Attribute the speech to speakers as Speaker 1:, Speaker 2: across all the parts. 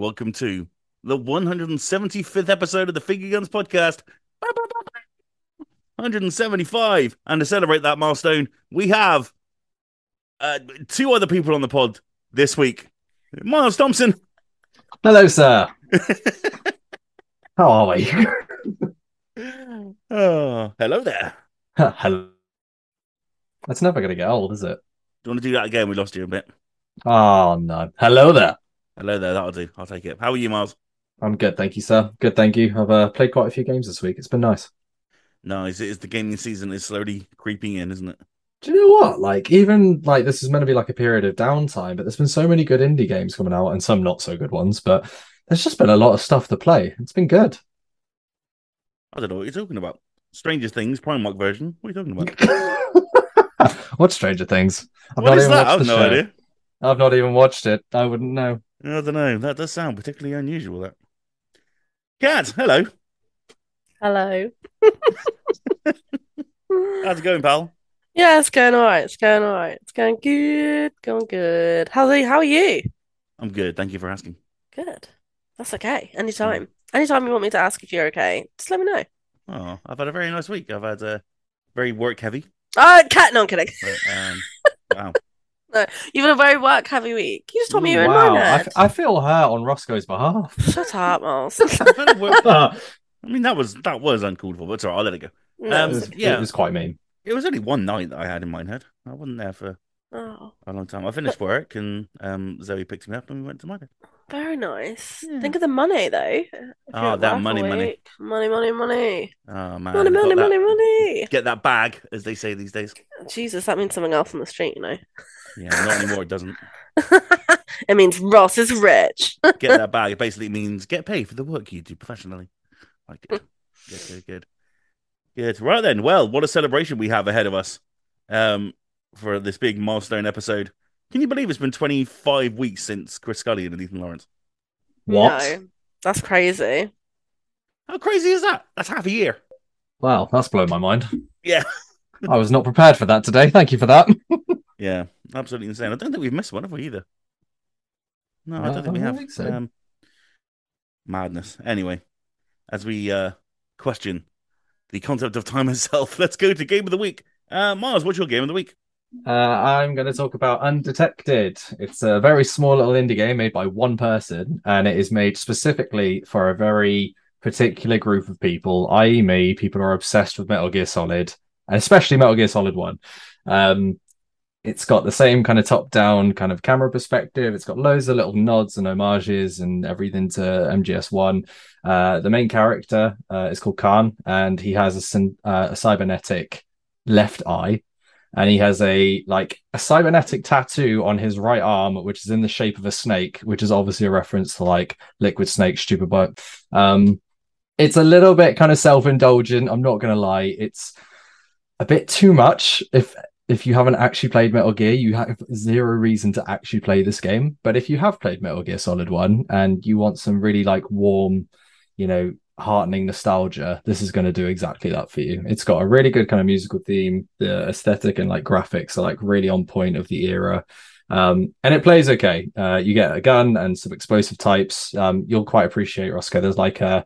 Speaker 1: Welcome to the 175th episode of the Finger Guns podcast. 175. And to celebrate that milestone, we have uh, two other people on the pod this week. Miles Thompson.
Speaker 2: Hello, sir. How are we?
Speaker 1: oh, hello there.
Speaker 2: Hello. That's never going to get old, is it?
Speaker 1: Do you want to do that again? We lost you a bit.
Speaker 2: Oh, no. Hello there.
Speaker 1: Hello there. That'll do. I'll take it. How are you, Miles?
Speaker 2: I'm good, thank you, sir. Good, thank you. I've uh, played quite a few games this week. It's been nice.
Speaker 1: Nice. It is the gaming season is slowly creeping in, isn't it?
Speaker 2: Do you know what? Like, even like this is meant to be like a period of downtime, but there's been so many good indie games coming out and some not so good ones. But there's just been a lot of stuff to play. It's been good.
Speaker 1: I don't know what you're talking about. Stranger Things, Prime Primark version. What are you talking
Speaker 2: about? what Stranger Things?
Speaker 1: I've what is that? I have no show. idea.
Speaker 2: I've not even watched it. I wouldn't know.
Speaker 1: I don't know. That does sound particularly unusual. That. Kat, hello.
Speaker 3: Hello.
Speaker 1: How's it going, pal?
Speaker 3: Yeah, it's going all right. It's going all right. It's going good. Going good. How are how are you?
Speaker 1: I'm good. Thank you for asking.
Speaker 3: Good. That's okay. Anytime. Anytime you want me to ask if you're okay, just let me know.
Speaker 1: Oh, I've had a very nice week. I've had a very work heavy.
Speaker 3: Uh, Kat. No, I'm kidding.
Speaker 1: But, um, wow.
Speaker 3: No, you've had a very work heavy week. You just told me you were
Speaker 2: wow.
Speaker 3: in
Speaker 2: I, f- I feel hurt on Rossko's behalf.
Speaker 3: Shut up, Miles.
Speaker 1: I mean, that was that was uncalled for, but sorry, I'll let it go.
Speaker 2: No, um, it was, yeah, it was quite mean.
Speaker 1: It was only one night that I had in my head. I wasn't there for
Speaker 3: oh.
Speaker 1: a long time. I finished but... work, and um, Zoe picked me up, and we went to my bed.
Speaker 3: Very nice. Yeah. Think of the money, though.
Speaker 1: Oh, that money, money,
Speaker 3: money, money, money.
Speaker 1: Oh man,
Speaker 3: money, money, money, money.
Speaker 1: Get that bag, as they say these days.
Speaker 3: Jesus, that means something else on the street, you know.
Speaker 1: Yeah, not anymore. It doesn't.
Speaker 3: it means Ross is rich.
Speaker 1: get that bag. It basically means get paid for the work you do professionally. Like good, good, good, good. Good. Right then. Well, what a celebration we have ahead of us um, for this big milestone episode. Can you believe it's been 25 weeks since Chris Scully and Ethan Lawrence?
Speaker 2: What?
Speaker 3: No, that's crazy.
Speaker 1: How crazy is that? That's half a year.
Speaker 2: Wow, that's blown my mind.
Speaker 1: Yeah.
Speaker 2: I was not prepared for that today. Thank you for that.
Speaker 1: yeah, absolutely insane. I don't think we've missed one, have we, either? No, I don't think we have. Think so. um, madness. Anyway, as we uh, question the concept of time itself, let's go to game of the week. Uh, Mars, what's your game of the week?
Speaker 2: Uh, I'm going to talk about Undetected. It's a very small little indie game made by one person, and it is made specifically for a very particular group of people, i.e., me, people who are obsessed with Metal Gear Solid, and especially Metal Gear Solid 1. Um, it's got the same kind of top down kind of camera perspective. It's got loads of little nods and homages and everything to MGS1. Uh, the main character uh, is called Khan, and he has a, uh, a cybernetic left eye and he has a like a cybernetic tattoo on his right arm which is in the shape of a snake which is obviously a reference to like liquid snake stupid boat um it's a little bit kind of self-indulgent i'm not gonna lie it's a bit too much if if you haven't actually played metal gear you have zero reason to actually play this game but if you have played metal gear solid 1 and you want some really like warm you know heartening nostalgia, this is going to do exactly that for you. It's got a really good kind of musical theme. The aesthetic and like graphics are like really on point of the era. Um, and it plays okay. Uh, you get a gun and some explosive types. Um, you'll quite appreciate Rossko. There's like a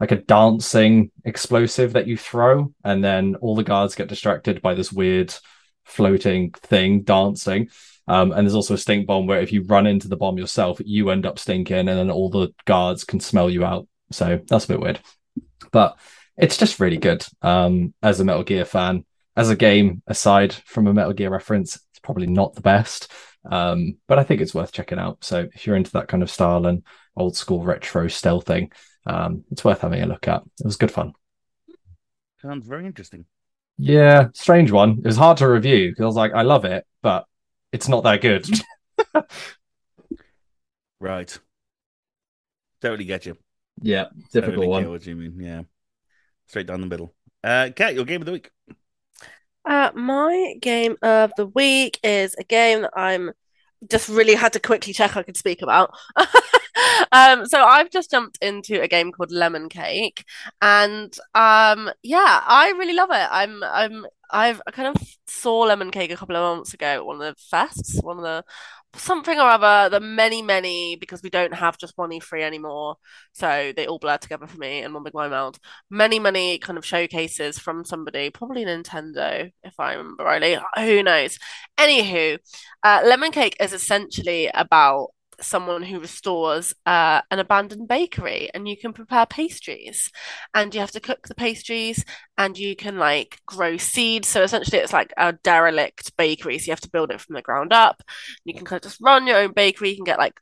Speaker 2: like a dancing explosive that you throw, and then all the guards get distracted by this weird floating thing dancing. Um, and there's also a stink bomb where if you run into the bomb yourself, you end up stinking, and then all the guards can smell you out so that's a bit weird. But it's just really good. Um, as a Metal Gear fan, as a game, aside from a Metal Gear reference, it's probably not the best. Um, but I think it's worth checking out. So if you're into that kind of style and old school retro stealthing, um, it's worth having a look at. It was good fun.
Speaker 1: Sounds very interesting.
Speaker 2: Yeah, strange one. It was hard to review because I was like, I love it, but it's not that good.
Speaker 1: right. Totally get you.
Speaker 2: Yeah, difficult one.
Speaker 1: What you mean? Yeah, straight down the middle. Uh, Kat, your game of the week.
Speaker 3: Uh, my game of the week is a game that I'm just really had to quickly check I could speak about. um, so I've just jumped into a game called Lemon Cake, and um, yeah, I really love it. I'm I'm I've I kind of saw Lemon Cake a couple of months ago at one of the fests, one of the something or other. The many, many because we don't have just one E3 anymore, so they all blur together for me in one big mind. Many, many kind of showcases from somebody, probably Nintendo, if I remember rightly. Who knows? Anywho, uh, Lemon Cake is essentially about someone who restores uh, an abandoned bakery and you can prepare pastries. And you have to cook the pastries and you can like grow seeds. So essentially it's like a derelict bakery. So you have to build it from the ground up. You can kind of just run your own bakery. You can get like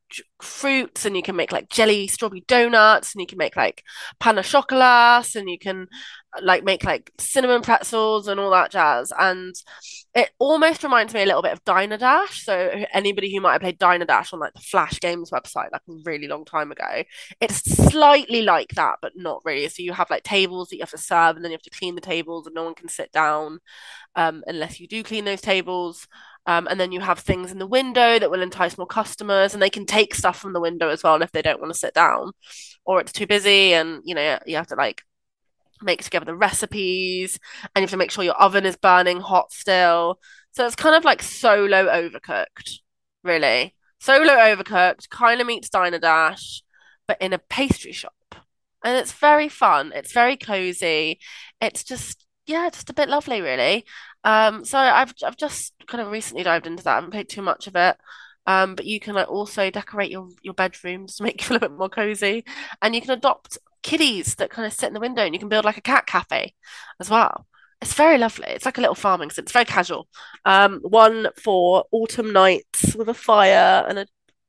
Speaker 3: fruits and you can make like jelly strawberry donuts and you can make like pan au chocolat and you can like make like cinnamon pretzels and all that jazz. And it almost reminds me a little bit of Diner Dash. So anybody who might have played Diner Dash on like the Flash Games website like a really long time ago, it's slightly like that, but not really. So you have like tables that you have to serve, and then you have to clean the tables, and no one can sit down um, unless you do clean those tables. Um, and then you have things in the window that will entice more customers, and they can take stuff from the window as well if they don't want to sit down, or it's too busy, and you know you have to like make together the recipes and you have to make sure your oven is burning hot still. So it's kind of like solo overcooked, really. Solo overcooked, kind of meets Diner Dash, but in a pastry shop. And it's very fun. It's very cozy. It's just, yeah, just a bit lovely, really. Um, so I've I've just kind of recently dived into that. I haven't played too much of it. Um, but you can like also decorate your your bedrooms to make you feel a bit more cozy, and you can adopt kitties that kind of sit in the window, and you can build like a cat cafe as well. It's very lovely. It's like a little farming sim. It's very casual. Um, one for autumn nights with a fire and a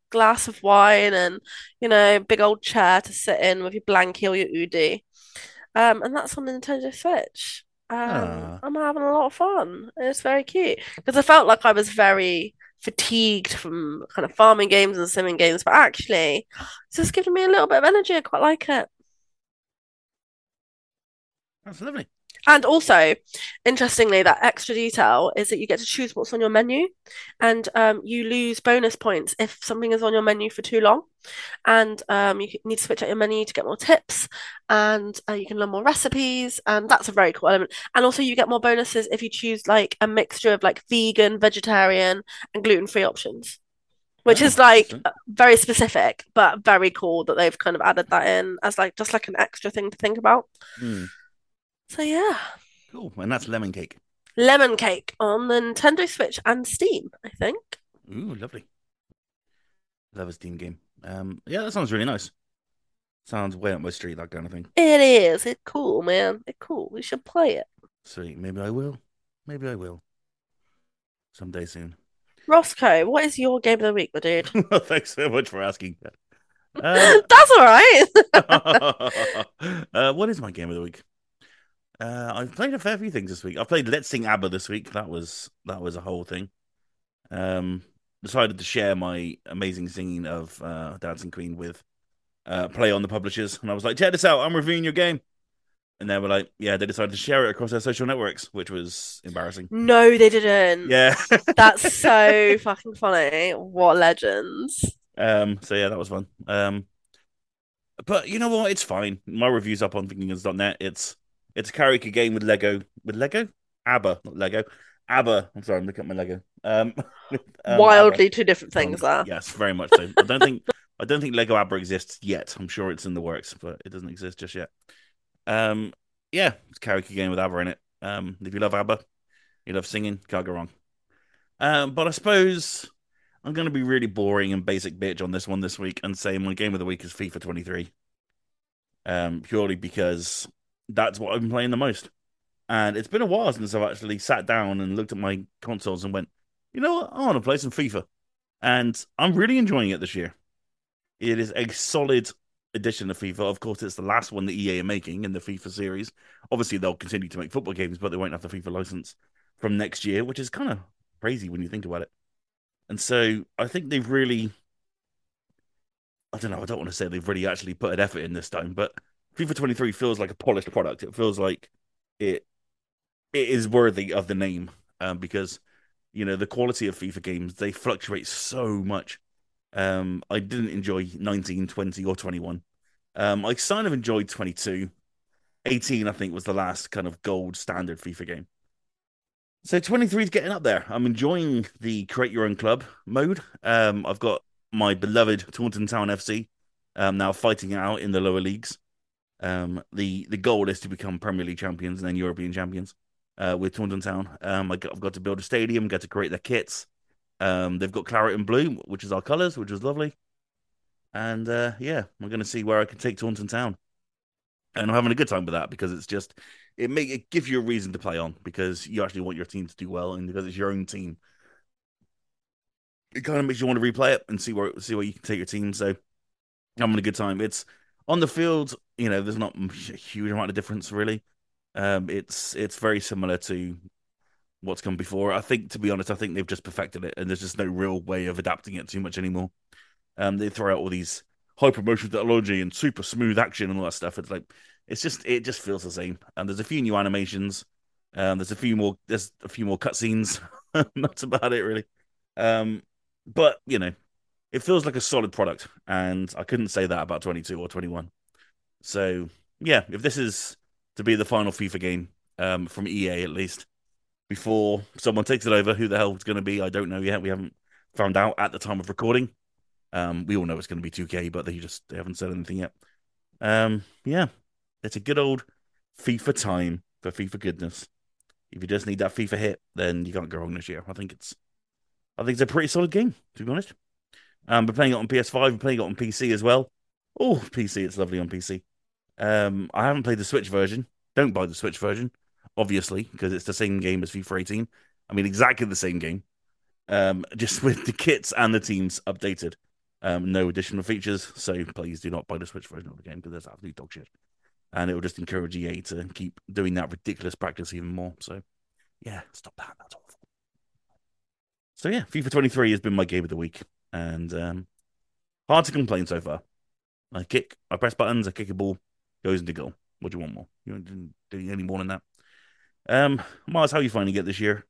Speaker 3: glass of wine, and you know, big old chair to sit in with your blankie or your oodie. Um, and that's on the Nintendo Switch. Um,
Speaker 1: Ah.
Speaker 3: I'm having a lot of fun. It's very cute because I felt like I was very fatigued from kind of farming games and simming games, but actually, it's just giving me a little bit of energy. I quite like it.
Speaker 1: That's lovely.
Speaker 3: And also, interestingly, that extra detail is that you get to choose what's on your menu, and um, you lose bonus points if something is on your menu for too long. And um, you need to switch out your menu to get more tips, and uh, you can learn more recipes, and that's a very cool element. And also, you get more bonuses if you choose like a mixture of like vegan, vegetarian, and gluten-free options. Which
Speaker 1: Oh,
Speaker 3: is like very specific, but very cool that they've kind of added that in as like just like an extra thing to think about.
Speaker 1: Hmm,
Speaker 3: So yeah.
Speaker 1: cool. And that's lemon cake.
Speaker 3: Lemon Cake on the Nintendo Switch and Steam, I think.
Speaker 1: Ooh, lovely. Love a Steam game. Um, yeah, that sounds really nice. Sounds way up my street, that kind of thing.
Speaker 3: It is. It's cool, man. It's cool. We should play it.
Speaker 1: Sweet. Maybe I will. Maybe I will. Someday soon.
Speaker 3: Rossko, what is your game of the week, my dude?
Speaker 1: Thanks so much for asking. Uh,
Speaker 3: That's all right.
Speaker 1: uh, what is my game of the week? Uh, I've played a fair few things this week. I played Let's Sing ABBA this week. That was that was a whole thing. Um, decided to share my amazing singing of uh, Dancing Queen with uh, Plaion the publishers, and I was like, "Check this out! I'm reviewing your game." And they were like, "Yeah." They decided to share it across their social networks, which was embarrassing.
Speaker 3: no, they didn't.
Speaker 1: Yeah.
Speaker 3: That's so fucking funny. What legends.
Speaker 1: Um, so yeah, that was fun. Um, but you know what? It's fine. My review's up on fingerguns.net. It's it's a karaoke game with Lego with Lego ABBA, not Lego ABBA. I'm sorry, I'm looking at my Lego. Um, um,
Speaker 3: Wildly
Speaker 1: ABBA.
Speaker 3: two different things
Speaker 1: Um,
Speaker 3: there.
Speaker 1: Yes, very much so. I don't think I don't think Lego ABBA exists yet. I'm sure it's in the works, but it doesn't exist just yet. Um, yeah, it's a karaoke game with ABBA in it. Um, if you love ABBA, you love singing, can't go wrong. Um, but I suppose I'm going to be really boring and basic bitch on this one this week and say my game of the week is FIFA 23. Um, purely because that's what I've been playing the most. And it's been a while since I've actually sat down and looked at my consoles and went, you know what? I want to play some FIFA. And I'm really enjoying it this year. It is a solid edition of FIFA. Of course, it's the last one that EA are making in the FIFA series. Obviously, they'll continue to make football games, but they won't have the FIFA license from next year, which is kind of crazy when you think about it. And so I think they've really, I don't know, I don't want to say they've really actually put an effort in this time, but FIFA 23 feels like a polished product. It feels like it it is worthy of the name um, because you know the quality of FIFA games they fluctuate so much. Um, I didn't enjoy 19, 20, or 21. Um, I kind of enjoyed 22. 18, I think, was the last kind of gold standard FIFA game. So 23 is getting up there. I'm enjoying the create your own club mode. Um, I've got my beloved Taunton Town FC um, now fighting out in the lower leagues. Um, the the goal is to become Premier League champions and then European champions uh, with Taunton Town. Um, I I've got to build a stadium, got to create their kits. Um, they've got claret and blue, which is our colours, which is lovely. And uh, yeah, we're going to see where I can take Taunton Town. And I'm having a good time with that because it's just it make it gives you a reason to play on because you actually want your team to do well and because it's your own team. It kind of makes you want to replay it and see where see where you can take your team. So I'm having a good time. It's on the field, you know, there's not a huge amount of difference really. Um, it's it's very similar to what's come before. I think, to be honest, I think they've just perfected it, and there's just no real way of adapting it too much anymore. Um, they throw out all these hyper motion technology and super smooth action and all that stuff. It's like it's just it just feels the same. And there's a few new animations. Um, there's a few more there's a few more cutscenes. That's about it really. Um, but you know, it feels like a solid product, and I couldn't say that about 22 or 21. So yeah, if this is to be the final FIFA game um, from EA at least, before someone takes it over, who the hell it's going to be, I don't know yet. We haven't found out at the time of recording. Um, we all know it's going to be 2K, but they just they haven't said anything yet. Um, yeah, it's a good old FIFA time for FIFA goodness. If you just need that FIFA hit, then you can't go wrong this year. I think it's, I think it's a pretty solid game to be honest. Um, we're playing it on PS5. We're playing it on PC as well. Oh, PC, it's lovely on PC. Um, I haven't played the Switch version. Don't buy the Switch version, obviously, because it's the same game as FIFA 18. I mean, exactly the same game, um, just with the kits and the teams updated. Um, no additional features, so please do not buy the Switch version of the game because that's absolute dog shit. And it will just encourage EA to keep doing that ridiculous practice even more. So, yeah, stop that. That's awful. So, yeah, FIFA 23 has been my game of the week, and um, hard to complain so far. I kick, I press buttons, I kick a ball, goes into goal. What do you want more? You don't do any more than that. Um, Mars, how are you finding it this year?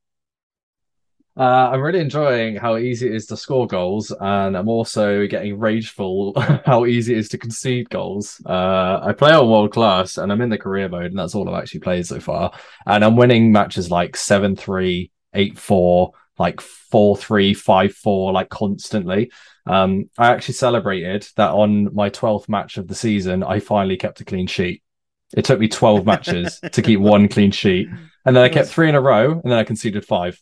Speaker 2: Uh, I'm really enjoying how easy it is to score goals, and I'm also getting rageful how easy it is to concede goals. Uh, I play on world class, and I'm in the career mode, and that's all I've actually played so far. And I'm winning matches like 7 3, 8 4, like 4 3, 5 4, like constantly. Um, I actually celebrated that on my 12th match of the season, I finally kept a clean sheet. It took me 12 matches to keep one clean sheet. And then I kept three in a row, and then I conceded five.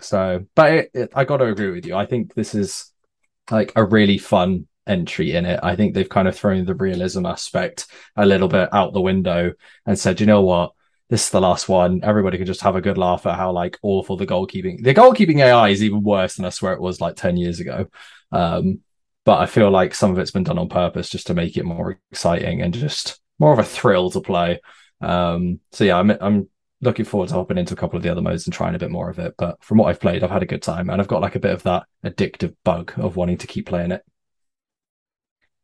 Speaker 2: So, but it, it, I got to agree with you. I think this is like a really fun entry in it. I think they've kind of thrown the realism aspect a little bit out the window and said, you know what? This is the last one. Everybody can just have a good laugh at how like awful the goalkeeping. The goalkeeping AI is even worse than I swear it was like 10 years ago. Um, but I feel like some of it's been done on purpose just to make it more exciting and just more of a thrill to play. Um, so yeah, I'm I'm looking forward to hopping into a couple of the other modes and trying a bit more of it. But from what I've played, I've had a good time and I've got like a bit of that addictive bug of wanting to keep playing it.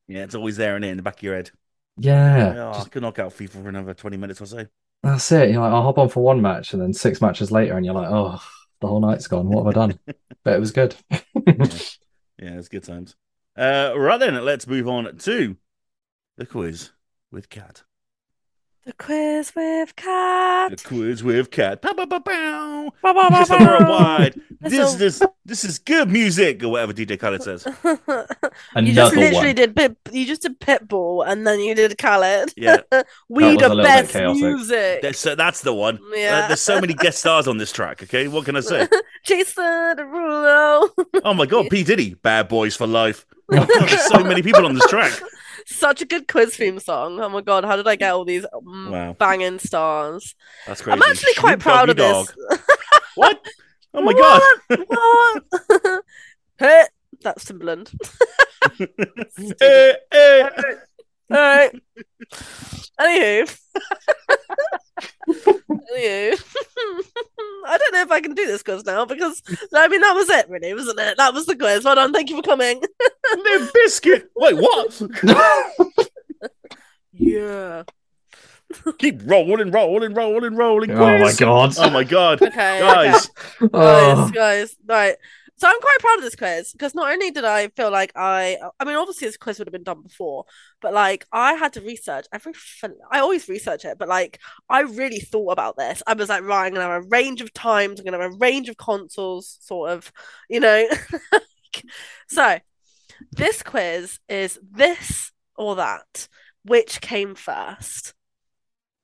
Speaker 1: Yeah, it's always there and in the back of your head.
Speaker 2: Yeah,
Speaker 1: Oh,
Speaker 2: just-
Speaker 1: I could knock out FIFA for another 20 minutes or so.
Speaker 2: That's it. You're like, I'll hop on for one match and then six matches later, and you're like, oh, the whole night's gone. What have I done? but it was good.
Speaker 1: Yeah, it's good times. Uh, right then, let's move on to the quiz with Kat.
Speaker 3: The quiz with
Speaker 1: Kat.
Speaker 3: The
Speaker 1: quiz with Kat. Pow, pow, pow, pow.
Speaker 3: Ba, ba, ba,
Speaker 1: Mr.
Speaker 3: ba.
Speaker 1: Worldwide. This
Speaker 3: a-
Speaker 1: this this is good music, or whatever DJ Khaled says.
Speaker 3: you just literally
Speaker 2: one.
Speaker 3: did pit, you just did Pitbull and then you did Khaled.
Speaker 1: Yeah.
Speaker 3: we
Speaker 2: was
Speaker 3: the
Speaker 2: a little bit
Speaker 3: best music.
Speaker 1: That's, so that's the one. Uh,
Speaker 3: Yeah.
Speaker 1: there's so many guest stars on this track. Okay, what can I say?
Speaker 3: Jason Derulo.
Speaker 1: Oh my God, P Diddy, Bad Boys for Life. There's so many people on this track.
Speaker 3: Such a good quiz theme song. Oh my god, how did I get all these um,
Speaker 1: Wow.
Speaker 3: banging stars?
Speaker 1: That's crazy.
Speaker 3: I'm actually quite
Speaker 1: Snoop
Speaker 3: proud of
Speaker 1: Doggy
Speaker 3: this.
Speaker 1: What? Oh my God.
Speaker 3: What? hey, that's Timbaland.
Speaker 1: Eh, eh.
Speaker 3: Alright. Anywho. Anywho. I don't know if I can do this quiz now because I mean that was it really, wasn't it? That was the quiz. Well done, thank you for coming.
Speaker 1: Limp Bizkit. Wait, what?
Speaker 3: Yeah.
Speaker 1: Keep rolling, rolling, rolling, rolling.
Speaker 2: oh my god.
Speaker 1: Oh my God.
Speaker 3: Okay.
Speaker 1: Guys,
Speaker 3: Okay. Guys,
Speaker 2: Oh.
Speaker 3: guys, right. So I'm quite proud of this quiz because not only did I feel like I, I mean, obviously this quiz would have been done before, but like I had to research every, I always research it, but like I really thought about this. I was like, right, I'm gonna have a range of times. I'm gonna have a range of consoles, sort of, you know. so this quiz is this or that. Which came first?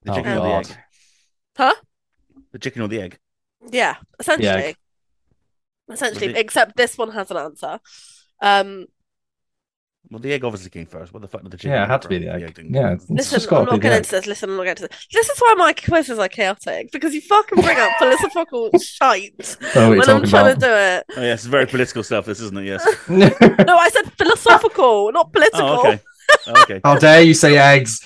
Speaker 1: The
Speaker 2: Oh,
Speaker 1: chicken or the egg?
Speaker 3: Huh?
Speaker 1: The chicken or the egg?
Speaker 3: Yeah, essentially.
Speaker 2: egg.
Speaker 3: Essentially,
Speaker 1: Was it-
Speaker 3: except this one has an answer. Um,
Speaker 1: Well, the egg obviously came first. What the fuck did the chicken?
Speaker 2: Yeah, it had to be the egg.
Speaker 1: didn't-
Speaker 2: Yeah, it's
Speaker 3: listen,
Speaker 2: just
Speaker 3: I'm not
Speaker 2: the
Speaker 3: getting into this. Listen, I'm not getting into this. This is why my quizzes are chaotic because you fucking bring up philosophical shite
Speaker 2: Oh,
Speaker 3: when I'm
Speaker 2: talking
Speaker 3: trying
Speaker 2: about.
Speaker 3: to do it.
Speaker 1: Oh, yes, it's very political stuff. This isn't it? Yes.
Speaker 3: No, I said philosophical, not political.
Speaker 1: Oh, okay. Oh, okay.
Speaker 2: How dare you say eggs?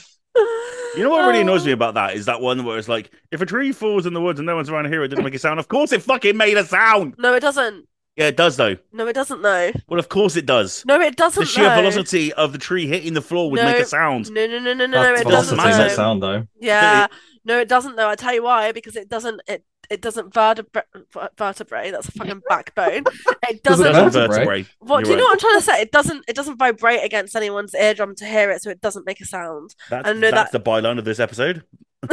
Speaker 1: You know what really annoys me um, about that is that one where it's like, if a tree falls in the woods and no one's around to hear it, didn't make a sound. Of course, it fucking made a sound.
Speaker 3: No, it doesn't.
Speaker 1: Yeah, it does though.
Speaker 3: No, it doesn't. though.
Speaker 1: Well, of course it does.
Speaker 3: no, it doesn't.
Speaker 1: The sheer
Speaker 3: no.
Speaker 1: velocity of the tree hitting the floor would
Speaker 3: No.
Speaker 1: make a sound.
Speaker 3: No, no, no, no, no, no.
Speaker 2: That's
Speaker 3: It
Speaker 1: velocity
Speaker 3: doesn't.
Speaker 1: makes
Speaker 2: that
Speaker 3: No.
Speaker 2: sound though.
Speaker 3: Yeah, no, it doesn't. though. I tell you why. Because it doesn't. It it doesn't vertebrae. Vertebrae. That's a fucking backbone. It
Speaker 2: Does it
Speaker 3: doesn't.
Speaker 1: Doesn't
Speaker 2: vertebrae?
Speaker 1: vertebrae.
Speaker 3: What do
Speaker 1: You're
Speaker 3: you know
Speaker 1: right.
Speaker 3: what I'm trying to say? It doesn't. It doesn't vibrate against anyone's eardrum to hear it, so it doesn't make a sound.
Speaker 1: That's,
Speaker 3: I know
Speaker 1: that's
Speaker 3: that-
Speaker 1: the byline of this episode.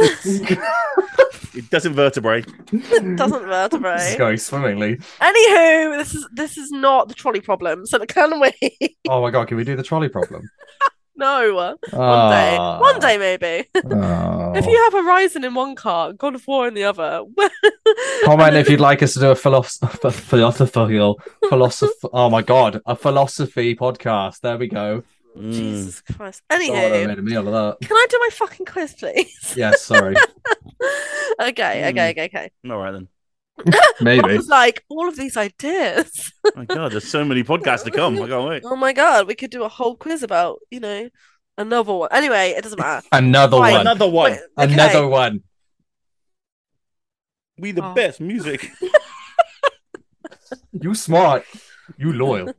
Speaker 1: It doesn't vertebrae.
Speaker 3: It doesn't
Speaker 2: This is
Speaker 3: vertebrae.
Speaker 2: going swimmingly.
Speaker 3: Anywho, this is this is not the trolley problem. So can we?
Speaker 2: Oh my god, can we do the trolley problem?
Speaker 3: no. One day.
Speaker 2: Ah.
Speaker 3: One day maybe.
Speaker 2: Oh.
Speaker 3: If you have Horizon in one car, God of War in the other.
Speaker 2: Comment if you'd like us to do a philosoph- philosophical philosophy. Oh my god, a philosophy podcast. There we go.
Speaker 1: Mm.
Speaker 3: Jesus Christ.
Speaker 2: God, I
Speaker 3: Anywho,
Speaker 2: made a meal of that.
Speaker 3: can I do my fucking quiz, please?
Speaker 2: Yes, sorry.
Speaker 3: okay, okay, okay, okay.
Speaker 1: All right then.
Speaker 3: I
Speaker 2: Maybe.
Speaker 3: was like, all of these ideas.
Speaker 1: My God, there's so many podcasts to come. I can't wait.
Speaker 3: Oh my god, we could do a whole quiz about, you know, another one. Anyway, it doesn't matter.
Speaker 2: Another
Speaker 3: Right.
Speaker 2: one.
Speaker 1: Another one.
Speaker 3: Wait, okay.
Speaker 2: Another one.
Speaker 1: We the
Speaker 3: Oh.
Speaker 1: best music.
Speaker 2: You smart. You loyal.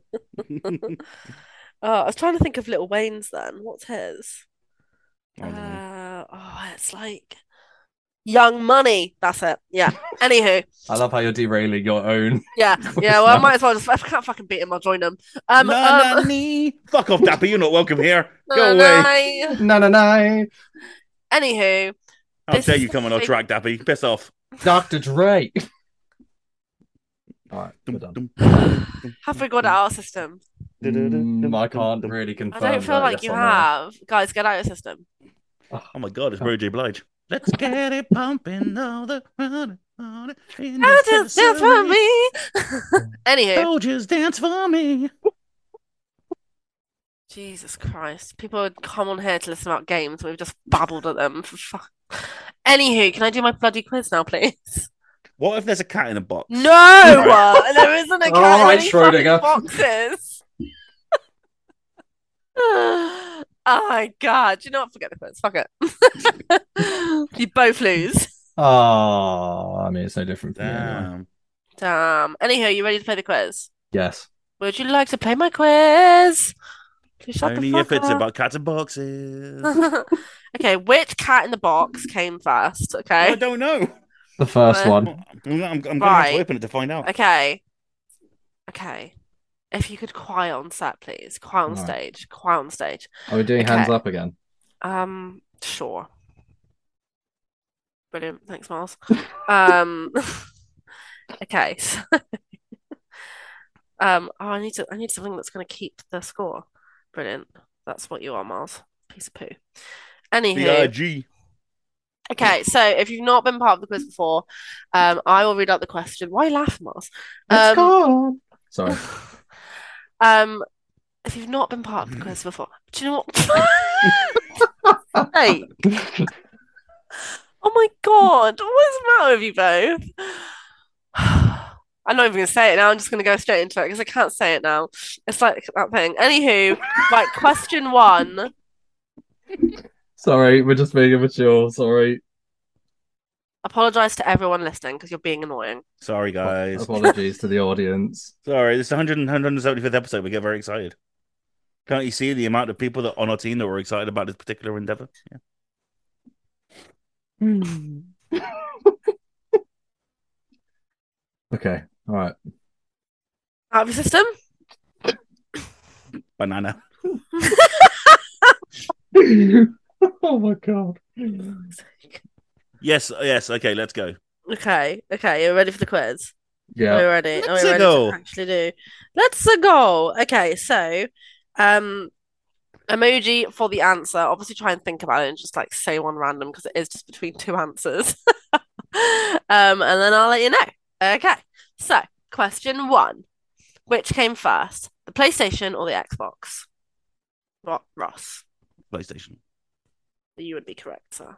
Speaker 3: Oh, I was trying to think of Little Wayne's then. What's his?
Speaker 1: I.
Speaker 3: Uh, oh, it's like Young Money. That's it. Yeah. Anywho,
Speaker 2: I love how you're derailing your own.
Speaker 3: yeah, yeah. Well, I might as well just. If I can't fucking beat him, I'll join him. Um,
Speaker 1: Na, na,
Speaker 3: um,
Speaker 1: nee. Fuck off, Dappy. You're not welcome here. Go
Speaker 3: no,
Speaker 1: away.
Speaker 3: no.
Speaker 2: No, no, no.
Speaker 3: Anywho,
Speaker 1: How
Speaker 3: This
Speaker 1: dare you
Speaker 3: the
Speaker 1: come on our
Speaker 3: thing-
Speaker 1: track, Dappy? Piss off.
Speaker 2: Dr. Dre. All right, we're done.
Speaker 1: dum, dum,
Speaker 3: have we got our system?
Speaker 2: Mm, I can't
Speaker 1: dum.
Speaker 2: really
Speaker 3: I don't feel like
Speaker 2: yes
Speaker 3: you have. Guys, get out your system.
Speaker 1: Oh my God, it's Mary J. Blige. Let's get it pumping all the running on it. in the
Speaker 3: dance for me. Anywho,
Speaker 1: Soldiers dance for me.
Speaker 3: Jesus Christ. People would come on here to listen about games. We've just babbled at them. For fuck. Anywho, can I do my bloody quiz now, please?
Speaker 1: What if there's a cat in a box?
Speaker 3: No! uh, there isn't a cat
Speaker 2: All
Speaker 3: in
Speaker 2: right,
Speaker 3: any fucking
Speaker 2: Schrödinger.
Speaker 3: boxes. oh my god. Do you know what? Forget the quiz. Fuck it. you both lose.
Speaker 2: Oh, I mean, it's no different from me anyway.
Speaker 1: Damn.
Speaker 3: Damn. Anywho, you ready to play the quiz?
Speaker 2: Yes.
Speaker 3: Would you like to play my quiz? Please
Speaker 1: Only if it's
Speaker 3: up.
Speaker 1: about cats and boxes.
Speaker 3: okay, which cat in the box came first? Okay.
Speaker 1: I don't know.
Speaker 2: The first one.
Speaker 1: I'm, I'm, I'm going to have to open it to find out.
Speaker 3: Okay. Okay. If you could quiet on set, please. Quiet on
Speaker 2: Right.
Speaker 3: stage. Quiet on stage.
Speaker 2: Are we doing hands up again?
Speaker 3: Um, sure. Brilliant. Thanks, Miles. Um, okay. So, um, oh, I need to. I need something that's going to keep the score. Brilliant. That's what you are, Miles. Piece of poo. Anywho,
Speaker 1: B-I-G.
Speaker 3: okay. So if you've not been part of the quiz before, um, I will read out the question. Why laugh, Miles?
Speaker 2: Let's
Speaker 3: Um,
Speaker 2: go. Sorry.
Speaker 3: Um, if you've not been part of the quiz before, do you know what? hey, oh my god, what's the matter with you both? I'm not even gonna say it now. I'm just gonna go straight into it because I can't say it now. It's like that thing. Anywho, right. Question one.
Speaker 2: Sorry, we're just being immature. Sorry.
Speaker 3: Apologize to everyone listening because you're being annoying.
Speaker 1: Sorry, guys.
Speaker 2: Apologies to the audience.
Speaker 1: Sorry, this is the 100 175th episode. We get very excited. Can't you see the amount of people that on our team that were excited about this particular endeavor? Yeah. Hmm.
Speaker 2: Okay. All right.
Speaker 3: Out of your system?
Speaker 1: Banana.
Speaker 2: oh my god.
Speaker 1: Yes, yes. Okay, let's go.
Speaker 3: Okay, okay, you're ready for the quiz? Are we
Speaker 2: Yeah.
Speaker 3: ready? Are
Speaker 1: Let's
Speaker 3: we ready
Speaker 1: go.
Speaker 3: to actually do? Let's a go. Okay, so um emoji for the answer. Obviously try and think about it and just like say one random because it is just between two answers. Um, and then I'll let you know. Okay. So, question one. Which came first? The PlayStation or the Xbox? What Ross?
Speaker 1: PlayStation.
Speaker 3: You would be correct, sir.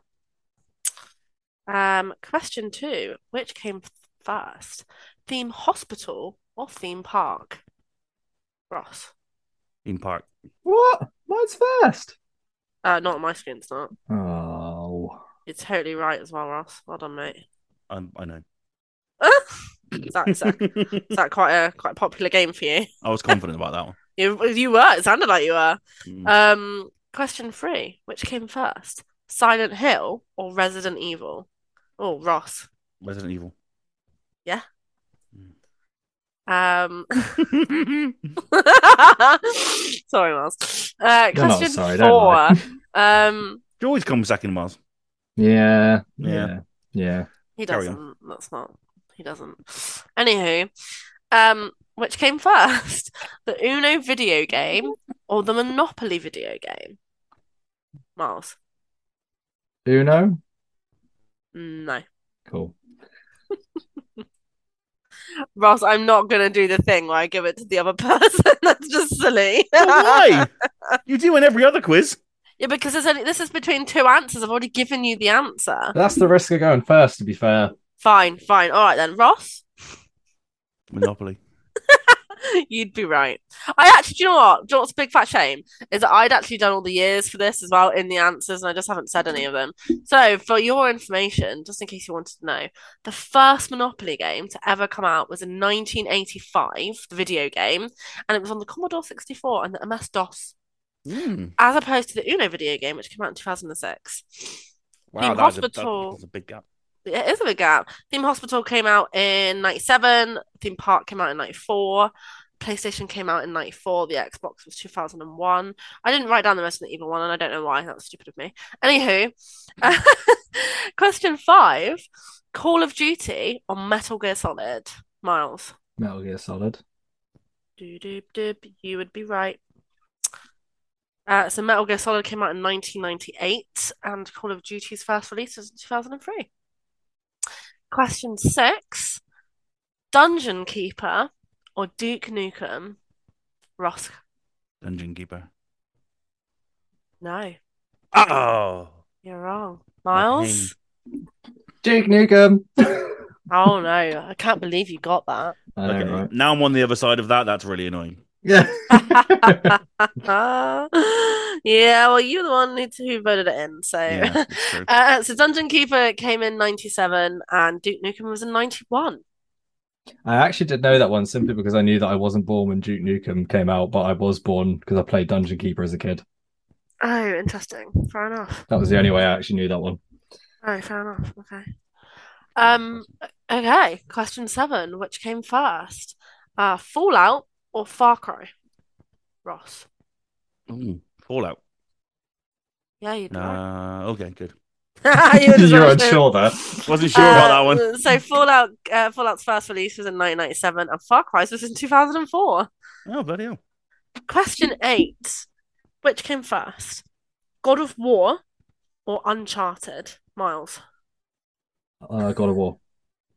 Speaker 3: Um, question two. Which came first? Theme hospital or theme park? Ross.
Speaker 1: Theme park.
Speaker 2: What? Mine's first.
Speaker 3: Uh, not on my screen, it's not.
Speaker 2: Oh.
Speaker 3: You're totally right as well, Ross. Well done, mate.
Speaker 1: Um, I know.
Speaker 3: Is that, is that, is that quite a quite a popular game for you?
Speaker 1: I was confident about that one.
Speaker 3: You you were. It sounded like you were.
Speaker 1: Mm.
Speaker 3: Um, question three. Which came first? Silent Hill or Resident Evil? Oh, Ross.
Speaker 1: Resident Evil. Yeah.
Speaker 3: Um, sorry, Miles. Uh,
Speaker 2: You're not
Speaker 3: question
Speaker 2: sorry, don't
Speaker 3: four.
Speaker 2: lie.
Speaker 3: Um,
Speaker 1: you always come second, Mars.
Speaker 2: Yeah.
Speaker 1: Yeah.
Speaker 2: Yeah. Yeah.
Speaker 3: he
Speaker 1: Carry on.
Speaker 3: doesn't. That's not. He doesn't. Anywho, um, which came first, the Uno video game or the Monopoly video game? Miles.
Speaker 2: Uno?
Speaker 3: No.
Speaker 2: Cool.
Speaker 3: Ross, I'm not gonna do the thing where I give it to the other person. That's just silly.
Speaker 1: But why? you do in every other quiz.
Speaker 3: Yeah, because it's only, this is between two answers. I've already given you the answer.
Speaker 2: That's the risk of going first, to be fair.
Speaker 3: Fine, fine. All right then, Ross.
Speaker 1: Monopoly.
Speaker 3: You'd be right. I actually, do you know what? Do you know what's a big fat shame? Is that I'd actually done all the years for this as well in the answers, and I just haven't said any of them. So, for your information, just in case you wanted to know, the first Monopoly game to ever come out was in 1985, the video game, and it was on the Commodore 64 and the MS DOS,
Speaker 1: Mm.
Speaker 3: as opposed to the Uno video game, which came out in 2006.
Speaker 1: Wow,
Speaker 3: Theme
Speaker 1: that is a, that- that's a big gap.
Speaker 3: It is a big gap. Theme Hospital came out in 97, Theme Park came out in 94, PlayStation came out in 94, the Xbox was 2001. I didn't write down the Resident Evil one, and I don't know why. That was stupid of me. Anywho, question five Call of Duty or Metal Gear Solid? Miles.
Speaker 2: Metal Gear Solid.
Speaker 3: Doop, doop, doop. You would be right. Uh, so Metal Gear Solid came out in 1998, and Call of Duty's first release was in 2003. Question six: Dungeon Keeper or Duke Nukem? Ross,
Speaker 1: Dungeon Keeper.
Speaker 3: no,
Speaker 1: Oh.
Speaker 3: you're wrong. Miles?
Speaker 2: Duke Nukem.
Speaker 3: Oh no, I can't believe you got that.
Speaker 2: I know,
Speaker 1: Okay.
Speaker 2: right?
Speaker 1: Now I'm on the other side of that. That's really annoying.
Speaker 2: Yeah.
Speaker 3: yeah, well, you're the one who, voted it in, so.
Speaker 1: Yeah.
Speaker 3: Uh, so Dungeon Keeper came in 97 and Duke Nukem was in 91.
Speaker 2: I actually didn't know that one simply because I knew that I wasn't born when Duke Nukem came out, but I was born because I played Dungeon Keeper as a kid.
Speaker 3: Oh, interesting. Fair enough.
Speaker 2: That was the only way I actually knew that one.
Speaker 3: Oh, fair enough. Okay. Um, okay. Question seven. Which came first? Uh, Fallout or Far Cry? Ross.
Speaker 1: Ooh, Fallout.
Speaker 3: Yeah, you'd be right.
Speaker 1: Uh, okay, good.
Speaker 3: You were just
Speaker 2: You're
Speaker 3: unsure.
Speaker 2: unsure there.
Speaker 1: Wasn't sure about that one.
Speaker 3: Uh, So Fallout, uh, Fallout's first release was in 1997 and Far Cry's was in 2004.
Speaker 1: Oh, bloody hell.
Speaker 3: Question eight. Which came first? God of War or Uncharted? Miles.
Speaker 2: Uh, God of War.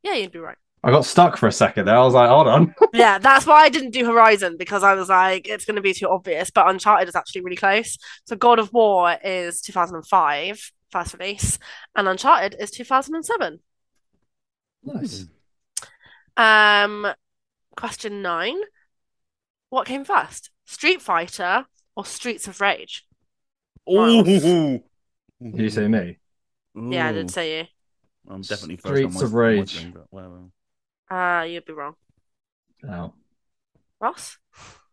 Speaker 3: Yeah, you'd be right.
Speaker 2: I got stuck for a second there. I was like, hold on.
Speaker 3: Yeah, that's why I didn't do Horizon because I was like, it's going to be too obvious. But Uncharted is actually really close. So God of War is 2005, first release, and Uncharted is 2007.
Speaker 2: Nice.
Speaker 3: Um, question nine. What came first? Street Fighter or Streets of Rage?
Speaker 1: Ooh.
Speaker 2: Did you say me?
Speaker 3: Yeah, I did
Speaker 1: Ooh.
Speaker 3: say you.
Speaker 1: I'm definitely first
Speaker 2: Streets
Speaker 1: on my,
Speaker 2: of
Speaker 1: on my
Speaker 2: Rage.
Speaker 1: thing, but whatever.
Speaker 3: Uh, you'd be wrong.
Speaker 2: Oh.
Speaker 3: Ross?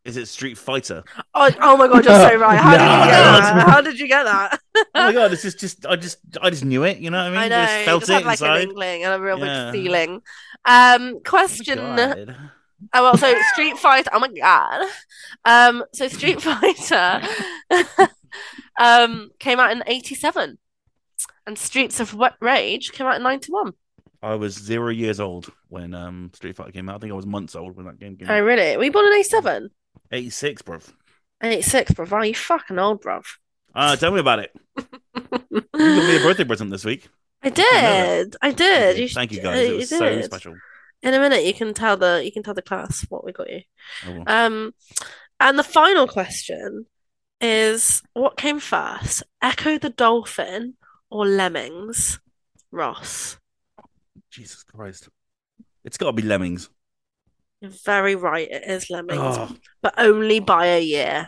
Speaker 1: Is it Street Fighter?
Speaker 3: Oh, oh my God, you're so right. How did you get that? How did you get that?
Speaker 1: Oh my god, this is just I just I just knew it, you know what I mean?
Speaker 3: I
Speaker 1: mean?
Speaker 3: know.
Speaker 1: just felt
Speaker 3: just
Speaker 1: it
Speaker 3: had like
Speaker 1: inside.
Speaker 3: an inkling and a real
Speaker 1: Yeah.
Speaker 3: big feeling. Um,
Speaker 1: Oh
Speaker 3: question
Speaker 1: God.
Speaker 3: Oh well, so Street Fighter. Oh my god. Um, so Street Fighter, um, came out in '87, and Streets of Wa- Rage came out in '91.
Speaker 1: I was zero years old when um Street Fighter came out. I think I was months old when that game came out.
Speaker 3: Oh
Speaker 1: out.
Speaker 3: really? Were you born in '87?
Speaker 1: 86, bro.
Speaker 3: '86, bro. Are you fucking old, bro?
Speaker 1: Uh, tell me about it. You got me a birthday present this week.
Speaker 3: I
Speaker 1: didn't know that.
Speaker 3: did. I did. You
Speaker 1: Thank you guys. It was so special.
Speaker 3: In a minute, you can tell the you can tell the class what we got you.
Speaker 1: Oh, well.
Speaker 3: Um, and the final question is: What came first, Ecco the Dolphin or Lemmings? Ross,
Speaker 1: Jesus Christ. It's got to be Lemmings.
Speaker 3: you're very right. It is Lemmings,
Speaker 1: Oh,
Speaker 3: but only by a year.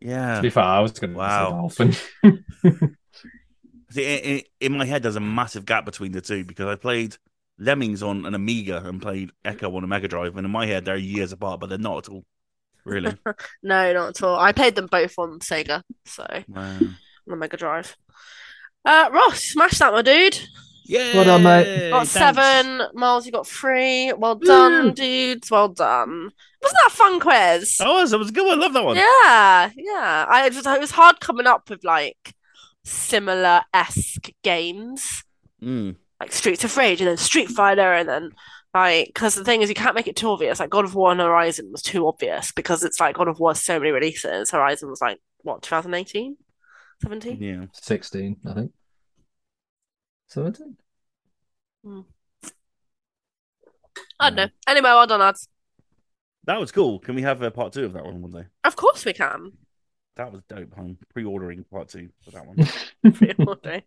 Speaker 1: yeah.
Speaker 2: To be fair, I was going to
Speaker 1: Wow.
Speaker 2: say dolphin.
Speaker 1: See, in, in, in my head, there's a massive gap between the two because I played Lemmings on an Amiga and played Ecco on a Mega Drive, and in my head, they're years apart, but they're not at all. Really.
Speaker 3: No, not at all. I played them both on Sega, so on
Speaker 1: wow.
Speaker 3: the Mega Drive. Uh, Ross, smash that, my dude.
Speaker 1: Yeah.
Speaker 2: Well done, mate.
Speaker 3: Got seven. Miles, you got three. Well done,
Speaker 2: Woo.
Speaker 3: dudes. Well done. Wasn't that a fun quiz?
Speaker 1: That was, it was a good one. I love that one.
Speaker 3: Yeah, yeah. I it was, it was hard coming up with like similar esque games,
Speaker 1: Mm.
Speaker 3: like Streets of Rage and then Street Fighter, and then like because the thing is you can't make it too obvious. Like God of War and Horizon was too obvious because it's like God of War has so many releases. Horizon was like what 2018, 17.
Speaker 1: Yeah.
Speaker 2: 16, I think. 17?
Speaker 3: I don't know. Anyway, well done, lads.
Speaker 1: That was cool. Can we have a part two of that one one day?
Speaker 3: Of course we can.
Speaker 1: That was dope. I'm pre-ordering part two for that one.
Speaker 3: Pre-order.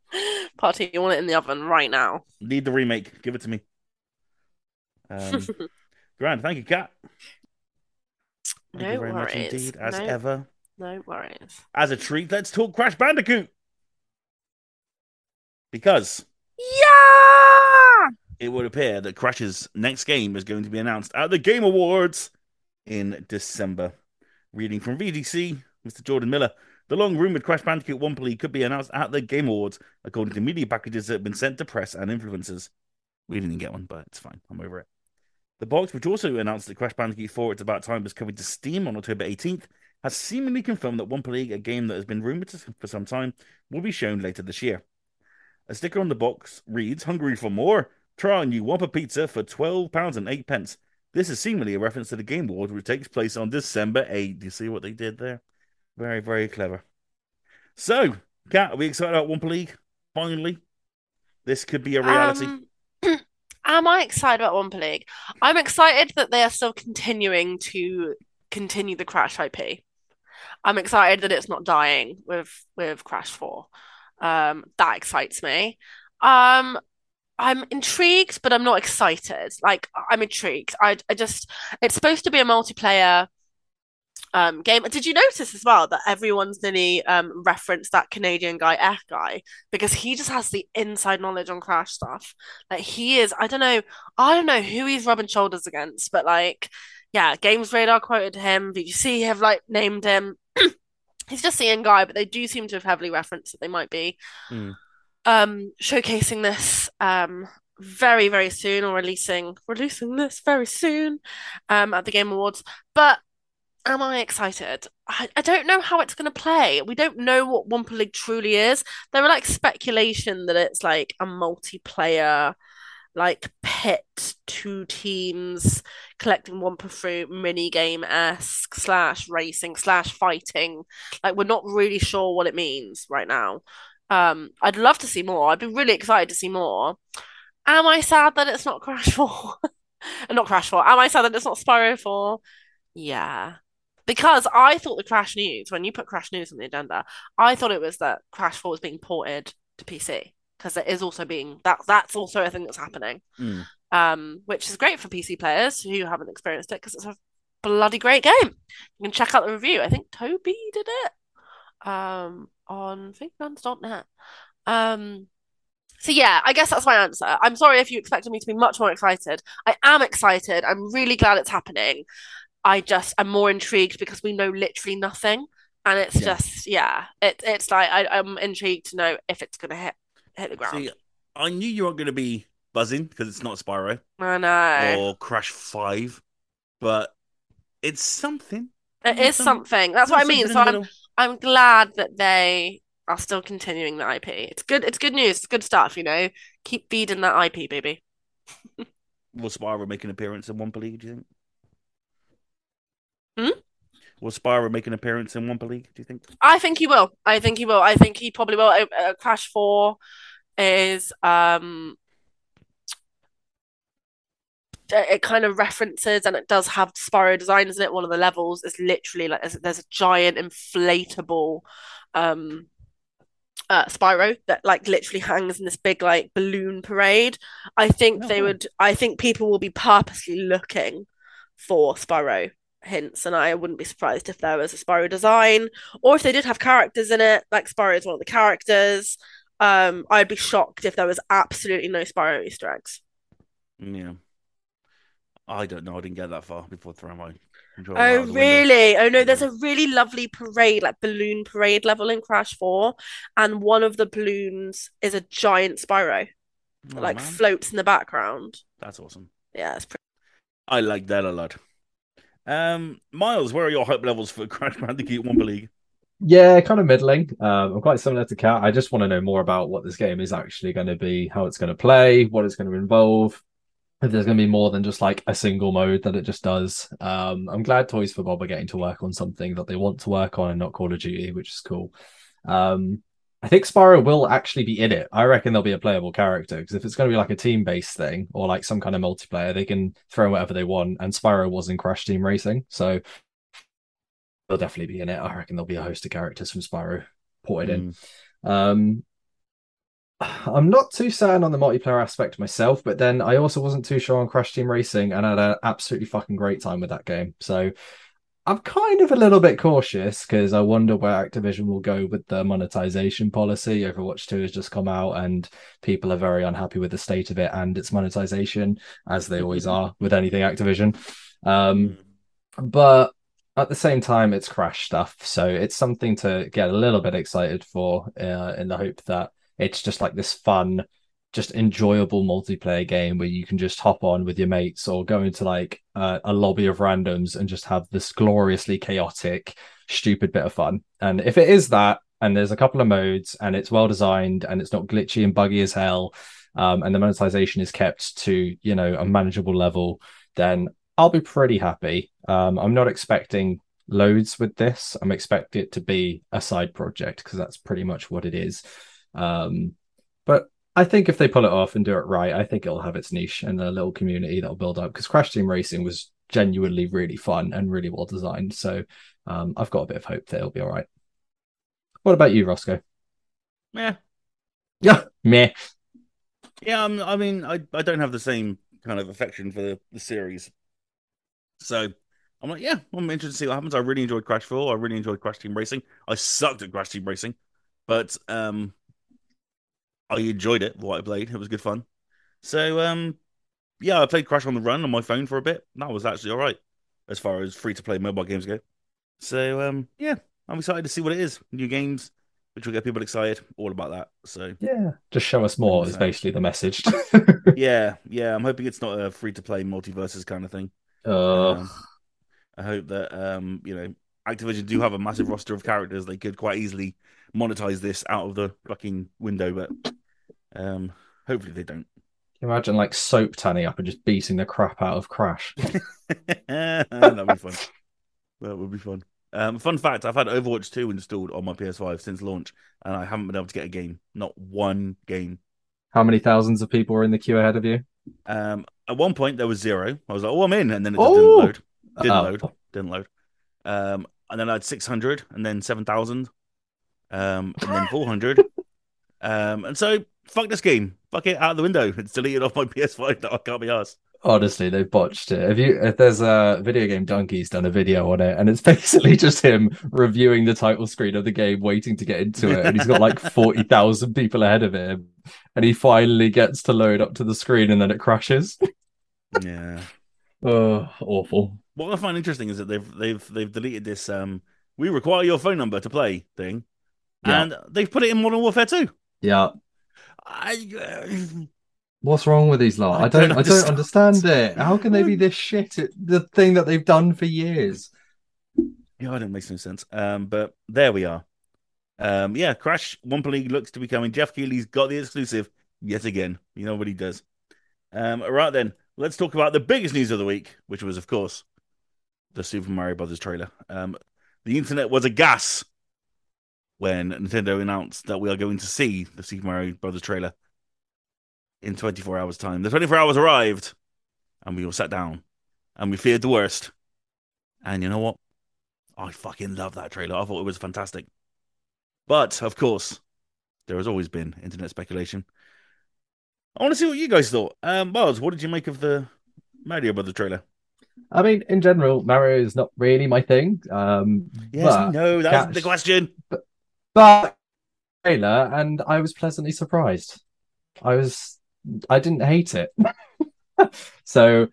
Speaker 3: Party, you want it in the oven right now.
Speaker 1: Need the remake. Give it to me. Um, grand. Thank you, Kat. Thank
Speaker 3: No
Speaker 1: you very much
Speaker 3: worries.
Speaker 1: indeed, as
Speaker 3: No-
Speaker 1: ever.
Speaker 3: No worries.
Speaker 1: As a treat, let's talk Crash Bandicoot. Because
Speaker 3: Yeah!
Speaker 1: it would appear that Crash's next game is going to be announced at the Game Awards in December. Reading from VGC, Mr. Jordan Miller. The long rumored Crash Bandicoot Wumpa League could be announced at the Game Awards, according to media packages that have been sent to press and influencers. We didn't get one, but it's fine. I'm over it. The box, which also announced that Crash Bandicoot 4 It's About Time was coming to Steam on October 18th, has seemingly confirmed that Wumpa League, a game that has been rumored for some time, will be shown later this year. A sticker on the box reads, Hungry for more? Try our new Wumpa Pizza for £12 and 8 pence. This is seemingly a reference to the Game Awards, which takes place on December 8th. Do you see what they did there? Very, very clever. So, Kat, are we excited about Wumpa League? Finally, this could be a reality.
Speaker 3: Um, am I excited about Wumpa League? I'm excited that they are still continuing to continue the Crash IP. I'm excited that it's not dying with with Crash 4. Um, that excites me. Um, I'm intrigued, but I'm not excited. Like I'm intrigued. I I just it's supposed to be a multiplayer um game. Did you notice as well that everyone's nearly um referenced that Canadian guy F guy because he just has the inside knowledge on Crash stuff. Like he is, I don't know, I don't know who he's rubbing shoulders against, but like, yeah, Games Radar quoted him. VGC have like named him. He's just the in guy, but they do seem to have heavily referenced that they might be
Speaker 1: Hmm.
Speaker 3: um showcasing this um very very soon or releasing releasing this very soon um at the Game Awards. But am I excited? I, I don't know how it's going to play. We don't know what Wumpa League truly is. There are like speculation that it's like a multiplayer, like pit two teams collecting Wumpa fruit mini game esque slash racing slash fighting. Like we're not really sure what it means right now. Um, I'd love to see more. I'd be really excited to see more. Am I sad that it's not Crash 4? not Crash 4. Am I sad that it's not Spyro 4? Yeah. Because I thought the Crash News, when you put Crash News on the agenda, I thought it was that Crash 4 was being ported to PC. Because it is also being that that's also a thing that's happening.
Speaker 1: Hmm.
Speaker 3: Um, which is great for PC players who haven't experienced it because it's a bloody great game. You can check out the review. I think Toby did it um on fingerguns.net. Um so yeah, I guess that's my answer. I'm sorry if you expected me to be much more excited. I am excited. I'm really glad it's happening. I just I'm more intrigued because we know literally nothing, and it's
Speaker 1: Yeah.
Speaker 3: just yeah, it it's like I, I'm intrigued to know if it's gonna hit hit the ground.
Speaker 1: See, I knew you weren't going to be buzzing because it's not Spyro
Speaker 3: I know.
Speaker 1: or Crash 5. but it's something.
Speaker 3: It
Speaker 1: Yeah,
Speaker 3: is
Speaker 1: some-
Speaker 3: something. That's what I mean. So I'm
Speaker 1: middle.
Speaker 3: I'm glad that they are still continuing the IP. It's good. It's good news. It's good stuff. You know, keep feeding that IP, baby.
Speaker 1: Will Spyro make an appearance in Wumpa League? Do you think?
Speaker 3: Hmm?
Speaker 1: Will Spyro make an appearance in Wumpa League? Do you think?
Speaker 3: I think he will. I think he will. I think he probably will. Uh, uh, Crash Four is um it it kind of references and it does have Spyro designs in it. One of the levels is literally like there's, there's a giant inflatable um uh Spyro that like literally hangs in this big like balloon parade. I think
Speaker 1: Oh,
Speaker 3: they would I think people will be purposely looking for Spyro hints and I wouldn't be surprised if there was a Spyro design or if they did have characters in it like Spyro is one of the characters. Um I'd be shocked if there was absolutely no Spyro Easter eggs.
Speaker 1: Yeah. I don't know. I didn't get that far before throwing my
Speaker 3: Oh, really? Oh, no, there's a really lovely parade, like balloon parade level in Crash 4, and one of the balloons is a giant Spyro that
Speaker 1: Oh,
Speaker 3: like
Speaker 1: man.
Speaker 3: floats in the background.
Speaker 1: That's awesome.
Speaker 3: Yeah, it's pretty.
Speaker 1: I like that a lot. Um, Miles, where are your hope levels for Crash Bandicoot Wumpa League?
Speaker 2: Yeah, kind of middling. Um, I'm quite similar to Kat. I just want to know more about what this game is actually going to be, how it's going to play, what it's going to involve. If there's going to be more than just like a single mode that it just does. Um, I'm glad Toys for Bob are getting to work on something that they want to work on and not Call of Duty, which is cool. Um, I think Spyro will actually be in it. I reckon there'll be a playable character because if it's going to be like a team-based thing or like some kind of multiplayer, they can throw in whatever they want. And Spyro was in Crash Team Racing, so they'll definitely be in it. I reckon there'll be a host of characters from Spyro ported in.
Speaker 1: Mm.
Speaker 2: Um, I'm not too certain on the multiplayer aspect myself, but then I also wasn't too sure on Crash Team Racing and I had an absolutely fucking great time with that game. So I'm kind of a little bit cautious because I wonder where Activision will go with the monetization policy. Overwatch 2 has just come out and people are very unhappy with the state of it and its monetization, as they always are with anything Activision. Um, but at the same time, it's Crash stuff, so it's something to get a little bit excited for, uh, in the hope that it's just like this fun, just enjoyable multiplayer game where you can just hop on with your mates or go into like uh, a lobby of randoms and just have this gloriously chaotic, stupid bit of fun. And if it is that, and there's a couple of modes, and it's well designed, and it's not glitchy and buggy as hell, um, and the monetization is kept to you know a manageable level, then I'll be pretty happy. Um, I'm not expecting loads with this. I'm expecting it to be a side project because that's pretty much what it is. Um, but I think if they pull it off and do it right, I think it'll have its niche and a little community that'll build up. Because Crash Team Racing was genuinely really fun and really well designed. So um, I've got a bit of hope that it'll be all right. What about you, Rossko?
Speaker 1: Yeah,
Speaker 2: Yeah, meh.
Speaker 1: yeah. I'm, I mean, I, I don't have the same kind of affection for the, the series, so I'm like, yeah, I'm interested to see what happens. I really enjoyed Crash 4. I really enjoyed Crash Team Racing. I sucked at Crash Team Racing, but um, I enjoyed it. What I played, it was good fun. So um, yeah, I played Crash on the Run on my phone for a bit. That was actually all right as far as free to play mobile games go. So um, yeah, I'm excited to see what it is. New games, which will get people excited. All about that. So
Speaker 2: Yeah, just show us more is basically the message.
Speaker 1: yeah, yeah. I'm hoping it's not a free to play multiverses kind of thing.
Speaker 2: Oh,
Speaker 1: Um, I hope that um, you know, Activision do have a massive roster of characters. They could quite easily monetize this out of the fucking window, but um, hopefully they don't.
Speaker 2: imagine like soap tanning up and just beating the crap out of Crash.
Speaker 1: That'd be fun. That would be fun. Um, fun fact: I've had Overwatch 2 installed on my PS5 since launch, and I haven't been able to get a game. Not one game.
Speaker 2: How many thousands of people were in the queue ahead of you?
Speaker 1: Um, at one point there was zero. I was like, "Oh, I'm in," and then it
Speaker 2: Oh!
Speaker 1: didn't load. Didn't
Speaker 2: Oh.
Speaker 1: load. Didn't load. Um, and then I had 600, and then 7,000, um, and then 400. um, and so fuck this game. Fuck it out of the window. It's deleted off my PS5. That I can't be asked.
Speaker 2: Honestly, they've botched it. If you if there's a videogamedunkey's done a video on it, and it's basically just him reviewing the title screen of the game, waiting to get into it, and he's got like forty thousand people ahead of him, and he finally gets to load up to the screen, and then it crashes.
Speaker 1: Yeah.
Speaker 2: Oh, awful.
Speaker 1: What I find interesting is that they've they've they've deleted this um we require your phone number to play thing,
Speaker 2: Yeah.
Speaker 1: and they've put it in Modern Warfare 2.
Speaker 2: Yeah,
Speaker 1: I,
Speaker 2: What's wrong with these lot?
Speaker 1: I
Speaker 2: I don't.
Speaker 1: don't
Speaker 2: I don't
Speaker 1: understand.
Speaker 2: understand it. How can they be this shit at the thing that they've done for years?
Speaker 1: Yeah, it makes no sense. Um, but there we are. Um, yeah, Crash Wumpa League looks to be coming. Geoff Keighley's got the exclusive yet again. You know what he does. Um, right then, let's talk about the biggest news of the week, which was, of course, the Super Mario Brothers trailer. Um, the internet was aghast when Nintendo announced that we are going to see the Super Mario Brothers trailer in 24 hours' time. The 24 hours arrived, and we all sat down, and we feared the worst. And you know what? I fucking love that trailer. I thought it was fantastic. But of course, there has always been internet speculation. I want to see what you guys thought. Um, Miles, what did you make of the Mario Brothers trailer?
Speaker 2: I mean, in general, Mario is not really my thing. Um,
Speaker 1: Yes, no, that's the question.
Speaker 2: but trailer, and I was pleasantly surprised. I was, I didn't hate it. so,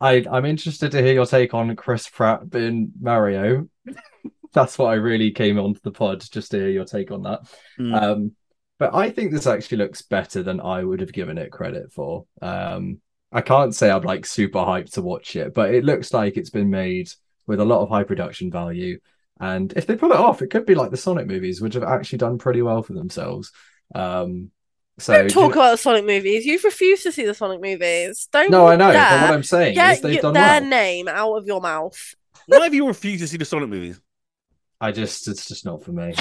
Speaker 2: I I'm interested to hear your take on Chris Pratt being Mario. That's what I really came onto the pod just to hear your take on that.
Speaker 1: Hmm.
Speaker 2: Um, but I think this actually looks better than I would have given it credit for. Um, I can't say I'm like super hyped to watch it, but it looks like it's been made with a lot of high production value. And if they pull it off, it could be like the Sonic movies, which have actually done pretty well for themselves. Um, so
Speaker 3: Don't talk
Speaker 2: do you-
Speaker 3: about the Sonic movies. You've refused to see the Sonic movies. Don't.
Speaker 2: no, I know.
Speaker 3: dare
Speaker 2: But what I'm saying is
Speaker 3: Get
Speaker 2: they've
Speaker 3: y-
Speaker 2: done
Speaker 3: their
Speaker 2: well.
Speaker 3: name out of your mouth.
Speaker 1: Why have you refused to see the Sonic movies?
Speaker 2: I just, it's just not for me.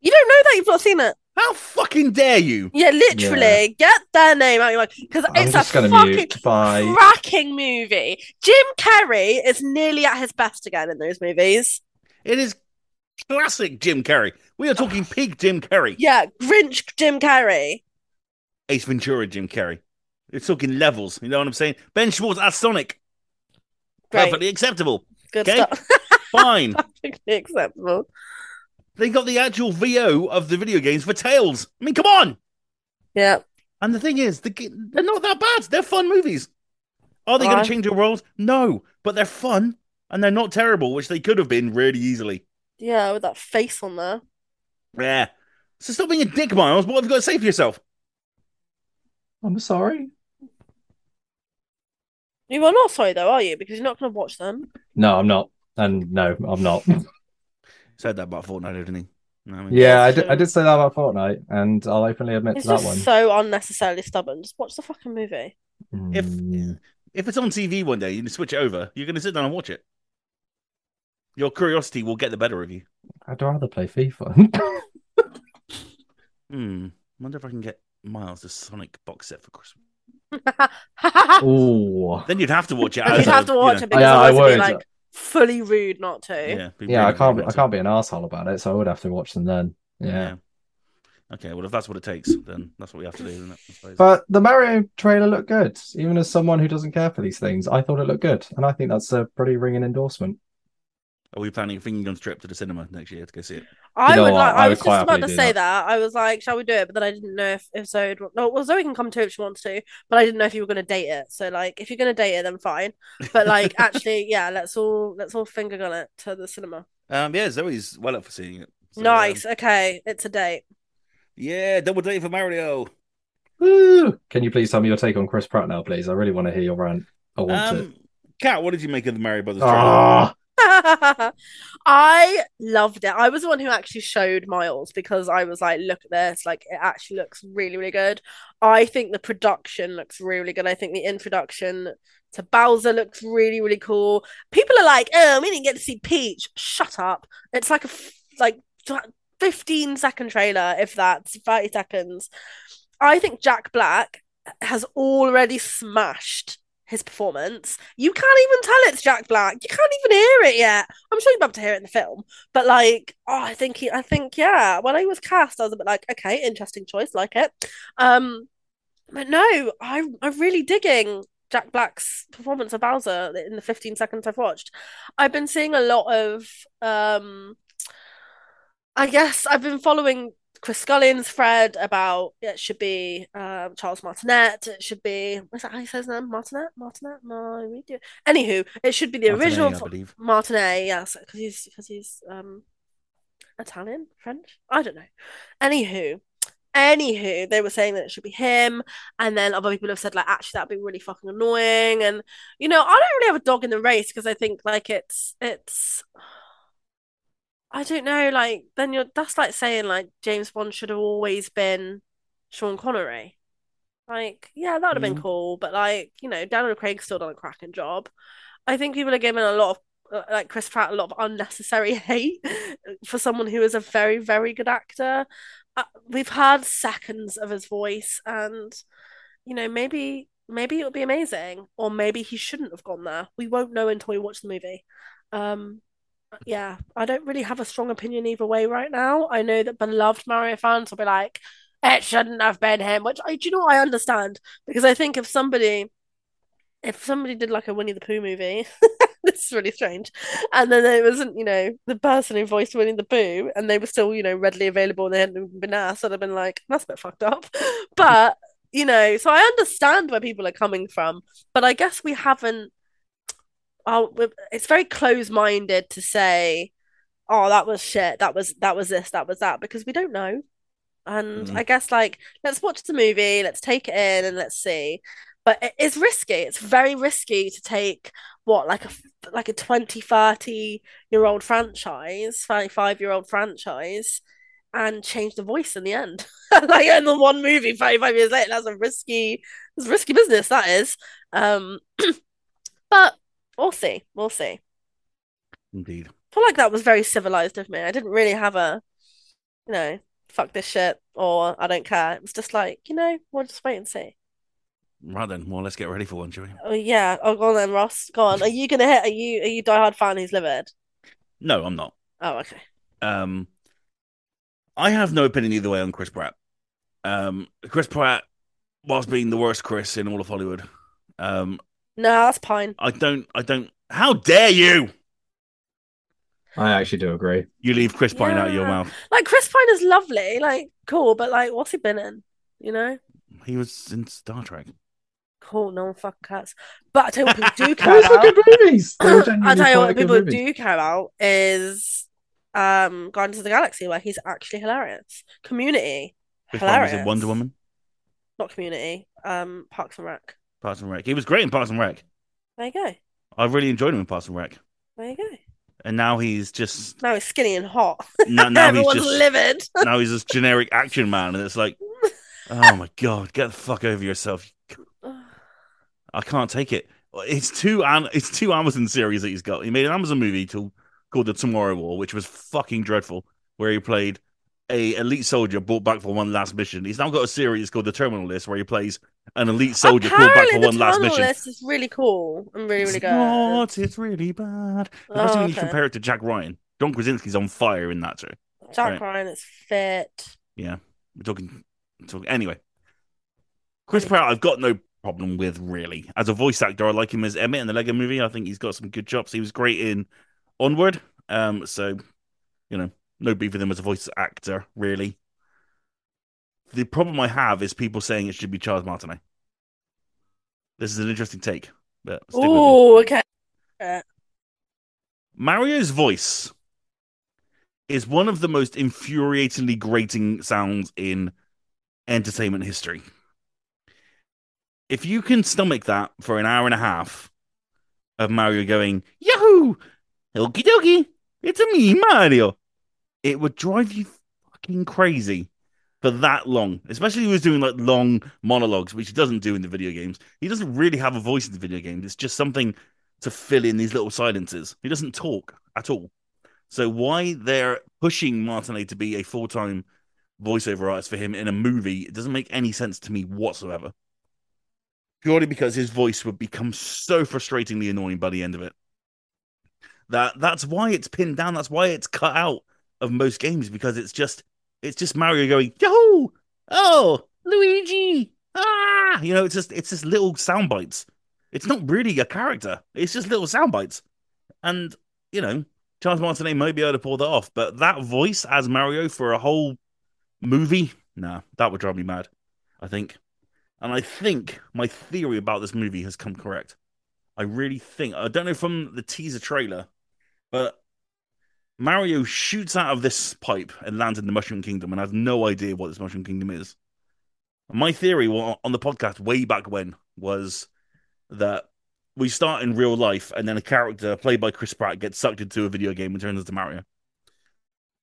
Speaker 3: You don't know that you've not seen it.
Speaker 1: How fucking dare you?
Speaker 3: Yeah, literally. Get their name out of your mouth because it's a fucking cracking movie. Jim Carrey is nearly at his best again in those movies.
Speaker 1: It is classic Jim Carrey. We are talking peak Jim Carrey.
Speaker 3: Yeah, Grinch Jim Carrey.
Speaker 1: Ace Ventura Jim Carrey. It's talking levels. You know what I'm saying? Ben Schwartz as Sonic.
Speaker 3: Great.
Speaker 1: Perfectly acceptable.
Speaker 3: Good
Speaker 1: okay.
Speaker 3: stuff.
Speaker 1: Fine.
Speaker 3: Perfectly acceptable.
Speaker 1: they got the actual VO of the video games for Tails. I mean, come on.
Speaker 3: Yeah.
Speaker 1: And the thing is, the, they're not that bad. They're fun movies. Are they going to change the world? No, but they're fun and they're not terrible, which they could have been really easily.
Speaker 3: Yeah, with that face on there.
Speaker 1: Yeah. So stop being a dick, Miles. What have you got to say for yourself?
Speaker 2: I'm sorry.
Speaker 3: You are not sorry though, are you? Because you're not going to watch them.
Speaker 2: No, I'm not. And no, I'm not.
Speaker 1: Said that about Fortnite, didn't he? No, I mean,
Speaker 2: Yeah, I did, I did say that about Fortnite, and I'll openly admit
Speaker 3: It's
Speaker 2: to that one.
Speaker 3: so unnecessarily stubborn. Just watch the fucking movie.
Speaker 1: If
Speaker 2: Mm.
Speaker 1: if it's on TV one day, you can switch it over. You're going to sit down and watch it. Your curiosity will get the better of you.
Speaker 2: I'd rather play FIFA.
Speaker 1: Hmm. Wonder if I can get Miles the Sonic box set for Christmas.
Speaker 2: Ooh.
Speaker 1: Then you'd have to watch it.
Speaker 3: You'd have
Speaker 1: a,
Speaker 3: to
Speaker 1: you
Speaker 3: watch
Speaker 1: know-
Speaker 3: it because
Speaker 2: Yeah, I
Speaker 3: otherwise it'd be like fully rude not to.
Speaker 1: Yeah, be
Speaker 2: Yeah, I can't.
Speaker 1: really
Speaker 2: I can't be an asshole about it, so I would have to watch them then. Yeah.
Speaker 1: Yeah. Okay, well, if that's what it takes, then that's what we have to do, isn't it?
Speaker 2: But the Mario trailer looked good. Even as someone who doesn't care for these things, I thought it looked good, and I think that's a pretty ringing endorsement.
Speaker 1: Are we planning a finger gun trip to the cinema next year to go see it?
Speaker 3: I
Speaker 2: know
Speaker 3: would like.
Speaker 2: I
Speaker 3: I was just about to say
Speaker 2: that.
Speaker 3: that. I was like, "Shall we do it?" But then I didn't know if if Zoe. Would... No, well, Zoe can come too if she wants to, but I didn't know if you were going to date it. So like, if you're going to date it, then fine. But like, actually, yeah, let's all let's all finger gun it to the cinema.
Speaker 1: Um, yeah, Zoe's well up for seeing it. So, um,
Speaker 3: nice. Okay, it's a date.
Speaker 1: yeah, double date for Mario.
Speaker 2: Woo! Can you please tell me your take on Chris Pratt now, please? I really want to hear your rant. I want it.
Speaker 1: Um, Kat, what did you make of the Mario Brothers trailer?
Speaker 2: Ah,
Speaker 3: I loved it. I was the one who actually showed Miles because I was like, look at this. Like, it actually looks really, really good. I think the production looks really good. I think the introduction to Bowser looks really, really cool. People are like, oh, we didn't get to see Peach. Shut up. It's like a f- like 15 second trailer, if that's 30 seconds. I think Jack Black has already smashed his performance. You can't even tell it's Jack Black. You can't even hear it yet. I'm sure you'll be able to hear it in the film, but like, oh, I think he, I think yeah. When I was cast, I was a bit like, okay, interesting choice, like it. Um, but no, I I'm really digging Jack Black's performance of Bowser in the 15 seconds I've watched. I've been seeing a lot of um, I guess I've been following Chris Scullion's thread about it should be um, Charles Martinet. It should be what's that how he says name? Martinet? Martinet? My Anywho, it should be the
Speaker 1: Martinet,
Speaker 3: original
Speaker 1: I believe.
Speaker 3: Martinet, yes, because he's because he's um Italian, French. I don't know. Anywho, Anywho, they were saying that it should be him, and then other people have said like, actually, that'd be really fucking annoying. And you know, I don't really have a dog in the race because I think like it's it's. I don't know, like then you're that's like saying like James Bond should have always been Sean Connery. Like, yeah, that would have been
Speaker 1: Mm.
Speaker 3: cool, but like, you know, Daniel Craig's still done a cracking job. I think people are giving a lot of uh, like Chris Pratt a lot of unnecessary hate for someone who is a very, very good actor. Uh, we've heard seconds of his voice, and you know, maybe maybe it'll be amazing, or maybe he shouldn't have gone there. We won't know until we watch the movie. Um, yeah, I don't really have a strong opinion either way right now. I know that beloved Mario fans will be like, it shouldn't have been him, which I do you know I understand because I think if somebody if somebody did like a Winnie the Pooh movie, this is really strange, and then it wasn't, you know, the person who voiced Winnie the Pooh, and they were still, you know, readily available and they hadn't been asked, I'd have been like, that's a bit fucked up. But, you know, so I understand where people are coming from, but I guess we haven't oh, it's very close-minded to say, oh, that was shit, that was that was this, that was that, because we don't know. And
Speaker 1: Mhm.
Speaker 3: I guess like let's watch the movie, let's take it in and let's see. But it's risky. It's very risky to take what like a like a 20, 30 year old franchise, 35 year old franchise and change the voice in the end. Like in the one movie 35 years later, that's a risky it's risky business that is. Um but we'll see. We'll see.
Speaker 1: Indeed.
Speaker 3: I feel like that was very civilized of me. I didn't really have a, you know, fuck this shit or I don't care. It was just like, you know, we'll just wait and see.
Speaker 1: Right then. Well, let's get ready for one, shall we?
Speaker 3: Oh yeah. Oh, go on then, Ross. Go on. Are you gonna hit? Are you are you diehard fan who's livid?
Speaker 1: No, I'm not.
Speaker 3: Oh, okay.
Speaker 1: Um, I have no opinion either way on Chris Pratt. Um, Chris Pratt, whilst being the worst Chris in all of Hollywood, um,
Speaker 3: No, that's Pine.
Speaker 1: I don't, I don't. How dare you?
Speaker 2: I actually do agree.
Speaker 1: You leave Chris Pine out of your mouth.
Speaker 3: Like Chris Pine is lovely, like cool, but like, what's he been in? You know,
Speaker 1: He was in Star Trek.
Speaker 3: cool. No one fucking cares. But I tell you what, people do care about.
Speaker 2: good movies.
Speaker 3: I
Speaker 2: genuinely
Speaker 3: tell you what, people
Speaker 2: movies.
Speaker 3: do care about is um Guardians of the Galaxy, where he's actually hilarious. Community,
Speaker 1: Chris Pine was
Speaker 3: hilarious.
Speaker 1: in Wonder Woman,
Speaker 3: Not Community. Um, Parks and Rec.
Speaker 1: Parks and Rec. He was great in Parks and Rec.
Speaker 3: There you go.
Speaker 1: I really enjoyed him in Parks and Rec.
Speaker 3: There you go.
Speaker 1: And now he's just
Speaker 3: Now he's skinny and hot.
Speaker 1: now, now he's just
Speaker 3: livid.
Speaker 1: now he's this generic action man, and it's like, oh my god, get the fuck over yourself. I can't take it. It's two it's two Amazon series that he's got. He made an Amazon movie to, called The Tomorrow War, which was fucking dreadful, where he played a elite soldier brought back for one last mission. He's now got a series called The Terminal List, where he plays an elite soldier called back for one last mission.
Speaker 3: This is really cool and really, really
Speaker 1: It's
Speaker 3: good.
Speaker 1: not. It's really bad.
Speaker 3: Oh,
Speaker 1: Especially when you
Speaker 3: okay.
Speaker 1: compare it to Jack Ryan. John Krasinski's on fire in that too.
Speaker 3: Jack
Speaker 1: Right.
Speaker 3: Ryan is fit.
Speaker 1: Yeah, we're talking. talking anyway, Chris Pratt, I've got no problem with really. As a voice actor, I like him as Emmett in the Lego Movie. I think he's got some good chops. He was great in Onward. Um, so you know, no beef with him as a voice actor, really. The problem I have is people saying it should be Charles Martinet. This is an interesting take, but stick with me.
Speaker 3: Oh, okay.
Speaker 1: Mario's voice is one of the most infuriatingly grating sounds in entertainment history. If you can stomach that for an hour and a half of Mario going, Yahoo! Okie dokie! It's a me, Mario! It would drive you fucking crazy for that long. Especially he was doing like long monologues, which he doesn't do in the video games. He doesn't really have a voice in the video games. It's just something to fill in these little silences. He doesn't talk at all. So why they're pushing Martinet to be a full time voiceover artist for him in a movie, it doesn't make any sense to me whatsoever. Purely because his voice would become so frustratingly annoying by the end of it. That that's why it's pinned down. That's why it's cut out of most games because it's just it's just Mario going Yahoo! Oh, Luigi! Ah! You know, it's just it's just little sound bites. It's not really a character. It's just little sound bites. And, you know, Charles Martinet might be able to pull that off, but that voice as Mario for a whole movie, nah, that would drive me mad, I think. And I think my theory about this movie has come correct. I really think, I don't know from the teaser trailer, but Mario shoots out of this pipe and lands in the Mushroom Kingdom and has no idea what this Mushroom Kingdom is. My theory on the podcast way back when was that we start in real life and then a character played by Chris Pratt gets sucked into a video game and turns into Mario.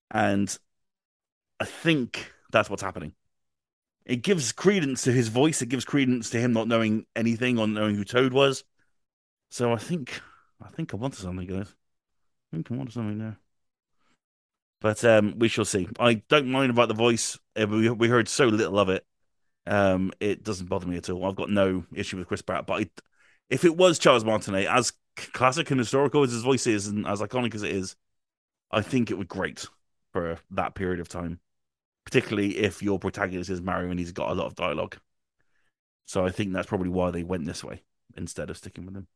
Speaker 1: And I think that's what's happening. It gives credence to his voice. It gives credence to him not knowing anything or knowing who Toad was. So I think I think I wanted something, guys. I think I wanted something there. But um, we shall see. I don't mind about the voice. Uh, we we heard so little of it. Um, it doesn't bother me at all. I've got no issue with Chris Pratt. But I, if it was Charles Martinet, as classic and historical as his voice is, and as iconic as it is, I think it would great for that period of time. Particularly if your protagonist is Mario and he's got a lot of dialogue. So I think that's probably why they went this way instead of sticking with him.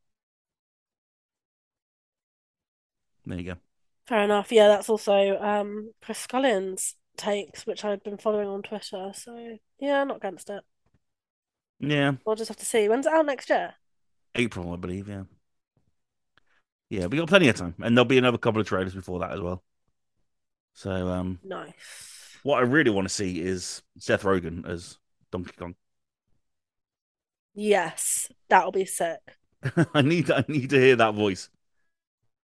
Speaker 1: There you go.
Speaker 3: Fair enough. Yeah, that's also um, Chris Scullion's takes, which I've been following on Twitter. So yeah, not against it.
Speaker 1: Yeah.
Speaker 3: We'll just have to see. When's it out next year?
Speaker 1: April, I believe. Yeah. Yeah, we got plenty of time, and there'll be another couple of trailers before that as well. So, um,
Speaker 3: nice.
Speaker 1: What I really want to see is Seth Rogen as Donkey Kong.
Speaker 3: Yes, that'll be sick.
Speaker 1: I need, I need to hear that voice.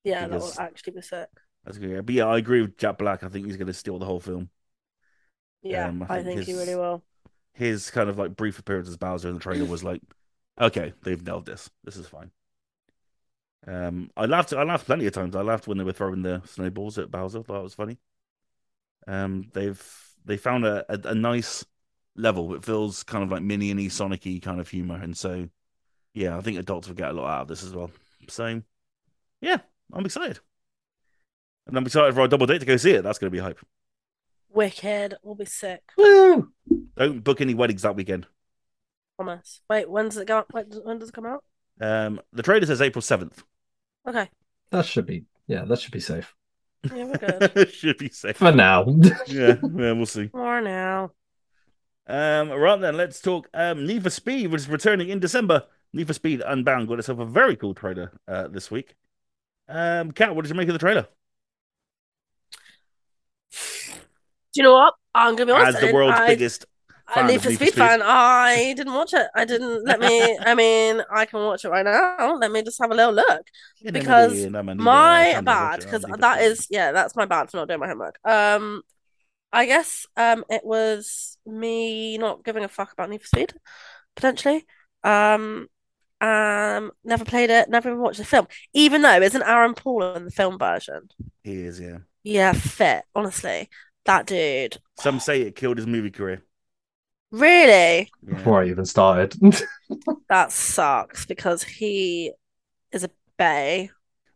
Speaker 3: Yeah, that will actually be sick.
Speaker 1: That's good. But yeah, I agree with Jack Black. I think he's going to steal the whole film.
Speaker 3: Yeah, um, I think, I think his, he really will.
Speaker 1: His kind of like brief appearance as Bowser in the trailer was like, okay, they've nailed this. This is fine. Um, I laughed. I laughed plenty of times. I laughed when they were throwing the snowballs at Bowser. Thought it was funny. Um, they've they found a, a, a nice level. It feels kind of like miniony, Sonicy kind of humor, and so yeah, I think adults will get a lot out of this as well. So yeah, I'm excited. And I'm excited for our double date to go see it. That's going to be hype.
Speaker 3: Wicked. We'll be sick.
Speaker 1: Woo! Don't book any weddings that weekend.
Speaker 3: Promise. Wait, when does it go? When does it come out?
Speaker 1: Um, the trailer says April seventh.
Speaker 3: Okay.
Speaker 2: That should be yeah. That should be safe.
Speaker 3: Yeah, we're good.
Speaker 1: should be safe
Speaker 2: for now.
Speaker 1: yeah, yeah, we'll see.
Speaker 3: More now.
Speaker 1: Um, right then, let's talk um, Need for Speed, which is returning in December. Need for Speed Unbound got itself a very cool trailer uh, this week. Um, Kat, what did you make of the trailer?
Speaker 3: Do you know what? I'm gonna be honest.
Speaker 1: As the world's
Speaker 3: I,
Speaker 1: biggest
Speaker 3: I Need for Speed, Speed fan, I didn't watch it. I didn't. Let me. I mean, I can watch it right now. Let me just have a little look because my bad. Because that is yeah, that's my bad for not doing my homework. Um, I guess um, it was me not giving a fuck about Need for Speed, potentially. Um, um, never played it, never even watched the film. Even though isn't Aaron Paul in the film version?
Speaker 1: He is, yeah.
Speaker 3: Yeah, fit. Honestly, that dude.
Speaker 1: Some say it killed his movie career.
Speaker 3: Really?
Speaker 2: Yeah. Before I even started.
Speaker 3: that sucks because he is a bay.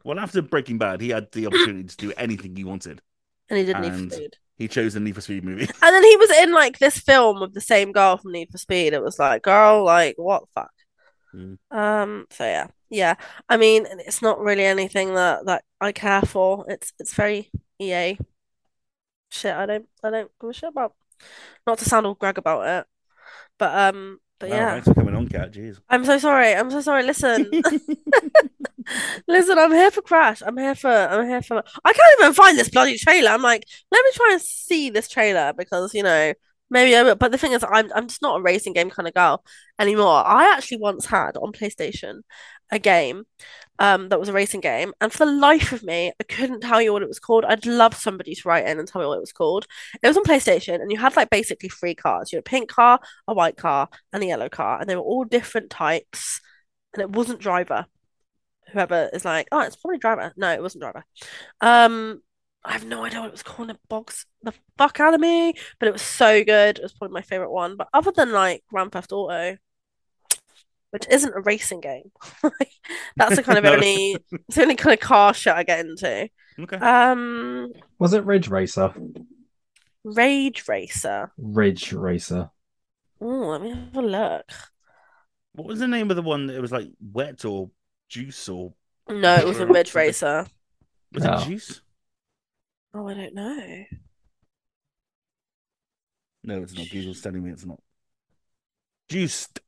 Speaker 1: Well, after Breaking Bad, he had the opportunity to do anything he wanted,
Speaker 3: and he didn't and Need for Speed.
Speaker 1: He chose the Need for Speed movie,
Speaker 3: and then he was in like this film with the same girl from Need for Speed. It was like, girl, like what fuck. Mm. Um. So yeah, yeah. I mean, it's not really anything that that I care for. It's it's very EA shit. I don't I don't give a shit about. Not to sound all Greg about it, but um. But yeah,
Speaker 1: thanks for coming on, Kat. Jeez.
Speaker 3: I'm so sorry. I'm so sorry. Listen, listen. I'm here for Crash. I'm here for. I'm here for. I can't even find this bloody trailer. I'm like, let me try and see this trailer because you know Maybe I will, but the thing is, I'm I'm just not a racing game kind of girl anymore. I actually once had on PlayStation a game um, that was a racing game, and for the life of me, I couldn't tell you what it was called. I'd love somebody to write in and tell me what it was called. It was on PlayStation, and you had like basically three cars: you had a pink car, a white car, and a yellow car, and they were all different types. And it wasn't driver. Whoever is like, oh, it's probably driver. No, it wasn't driver. Um, I have no idea what it was called. It box the fuck out of me, but it was so good. It was probably my favorite one. But other than like Grand Theft Auto, which isn't a racing game, that's the kind of no. only it's the only kind of car shit I get into.
Speaker 1: Okay.
Speaker 3: Um,
Speaker 2: was it Ridge Racer?
Speaker 3: Rage Racer.
Speaker 2: Ridge Racer.
Speaker 3: Oh, let me have a look.
Speaker 1: What was the name of the one that it was like wet or juice or?
Speaker 3: No, it was a Ridge Racer.
Speaker 1: Was no. it juice?
Speaker 3: Oh, I don't know.
Speaker 1: No, it's not. Google's telling me it's not. Juiced.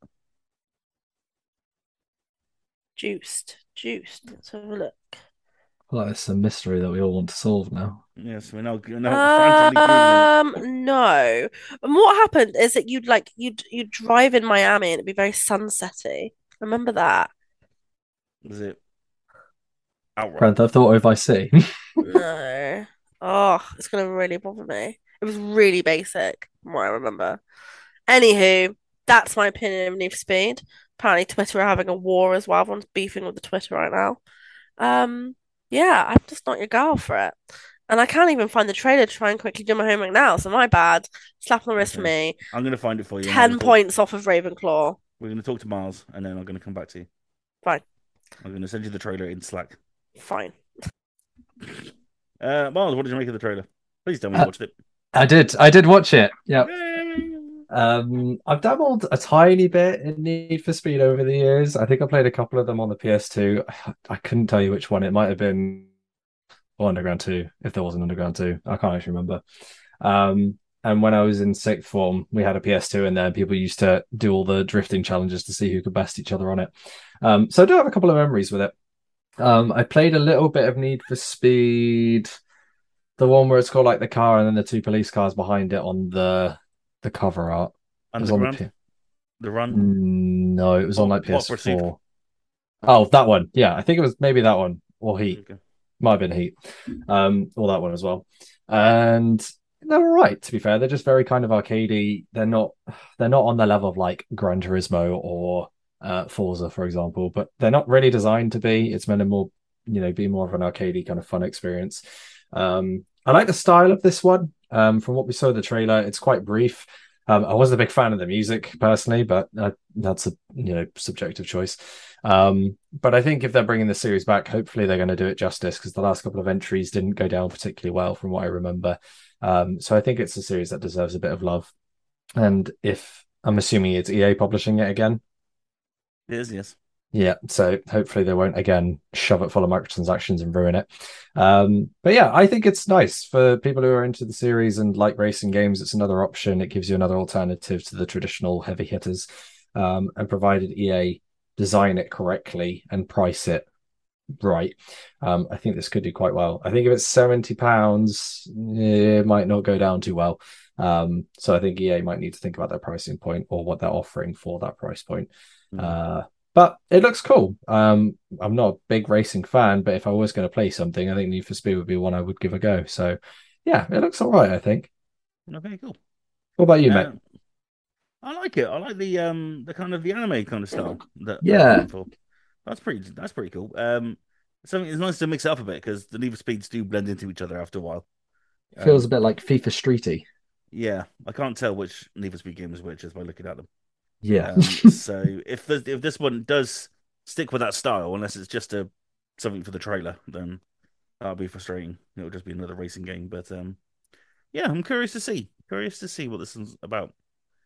Speaker 3: Juiced. Juiced. Let's have a look.
Speaker 2: feel like it's a mystery that we all want to solve now.
Speaker 1: Yes, we're now, we're now frantically Googling.
Speaker 3: Um, no. And what happened is that you'd like you'd you'd drive in Miami and it'd be very sunsetty. Remember that?
Speaker 1: Was it outright?
Speaker 2: Grand Theft Auto Vice City.
Speaker 3: No. Oh, it's gonna really bother me. It was really basic, from what I remember. Anywho, that's my opinion of Need for Speed. Apparently, Twitter are having a war as well. Everyone's beefing with the Twitter right now. Um, yeah, I'm just not your girl for it. And I can't even find the trailer to try and quickly do my homework now, so my bad. Slap on the wrist for me.
Speaker 1: I'm going to find it for you.
Speaker 3: 10
Speaker 1: we're talk-
Speaker 3: points off of Ravenclaw.
Speaker 1: We're going to talk to Miles, and then I'm going to come back to you.
Speaker 3: Fine.
Speaker 1: I'm going to send you the trailer in Slack.
Speaker 3: Fine.
Speaker 1: Uh, Miles, what did you make of the trailer? Please tell me you
Speaker 2: Uh,
Speaker 1: watched it.
Speaker 2: I did. I did watch it. Yeah. Um, I've dabbled a tiny bit in Need for Speed over the years. I think I played a couple of them on the PS2. I couldn't tell you which one. It might have been or Underground 2, if there was an Underground 2. I can't actually remember. Um, and when I was in sixth form, we had a PS2 in there. People used to do all the drifting challenges to see who could best each other on it. Um, so I do have a couple of memories with it. Um, I played a little bit of Need for Speed, the one where it's got like the car and then the two police cars behind it on the the cover art. On the
Speaker 1: the run.
Speaker 2: Mm, no, it was on like
Speaker 1: what
Speaker 2: PS4. Oh, that one. Yeah, I think it was maybe that one or Heat.
Speaker 1: Okay.
Speaker 2: Might have been Heat. Um, or that one as well. And they're all right, to be fair. They're just very kind of arcadey. They're not they're not on the level of like Gran Turismo or uh Forza, for example, but they're not really designed to be. It's meant to more, you know, be more of an arcadey kind of fun experience. Um, I like the style of this one. Um, from what we saw in the trailer, it's quite brief. Um, I wasn't a big fan of the music personally, but uh, that's a you know subjective choice. Um, but I think if they're bringing the series back, hopefully they're going to do it justice because the last couple of entries didn't go down particularly well, from what I remember. Um, so I think it's a series that deserves a bit of love. And if I'm assuming it's EA publishing it again,
Speaker 1: It is, yes.
Speaker 2: Yeah, so hopefully they won't again shove it full of microtransactions and ruin it. Um, but yeah, I think it's nice for people who are into the series and like racing games. It's another option. It gives you another alternative to the traditional heavy hitters. Um, and provided EA design it correctly and price it right, um, I think this could do quite well. I think if it's seventy pounds, it might not go down too well. Um, so I think EA might need to think about their pricing point or what they're offering for that price point.
Speaker 1: Mm.
Speaker 2: Uh, but it looks cool. Um, I'm not a big racing fan, but if I was going to play something, I think Need for Speed would be one I would give a go. So, yeah, it looks all right. I think.
Speaker 1: Okay, cool.
Speaker 2: What about you, mate?
Speaker 1: Um, I like it. I like the um the kind of the anime kind of style that
Speaker 2: Yeah.
Speaker 1: they're going for. That's pretty that's pretty cool. Um something it's nice to mix it up a bit because the Need for Speeds do blend into each other after a while. Um,
Speaker 2: Feels a bit like FIFA Streety.
Speaker 1: yeah, I can't tell which Need for Speed game is which just by looking at them.
Speaker 2: Yeah.
Speaker 1: Um, so if the, if this one does stick with that style, unless it's just a something for the trailer, then that'll be frustrating. It'll just be another racing game. But um, yeah, I'm curious to see. Curious to see what this is about.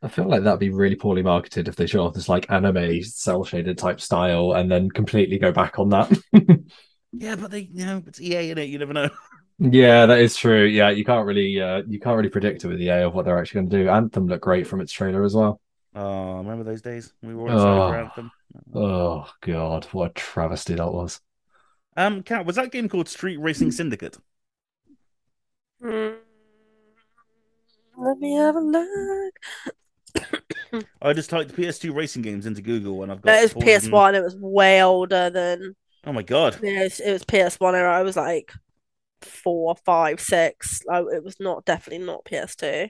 Speaker 2: I feel like that'd be really poorly marketed if they show off this like anime cell shaded type style and then completely go back on that.
Speaker 1: Yeah, but they, you know, it's EA in it. You never know.
Speaker 2: yeah, that is true. Yeah, you can't really uh, you can't really predict it with EA of what they're actually going to do. Anthem looked great from its trailer as well.
Speaker 1: Oh, remember those days? We were all excited for
Speaker 2: Oh. Oh god, what a travesty that was.
Speaker 1: Um, Kat, was that game called Street Racing Syndicate?
Speaker 3: Mm. Let me have a look.
Speaker 1: I just typed PS2 racing games into Google and I've got.
Speaker 3: No, it was PS1. It was way older than.
Speaker 1: Oh my god!
Speaker 3: Yeah, it was, it was PS1 era. I was like four, five, six. Like, it was not definitely not PS2.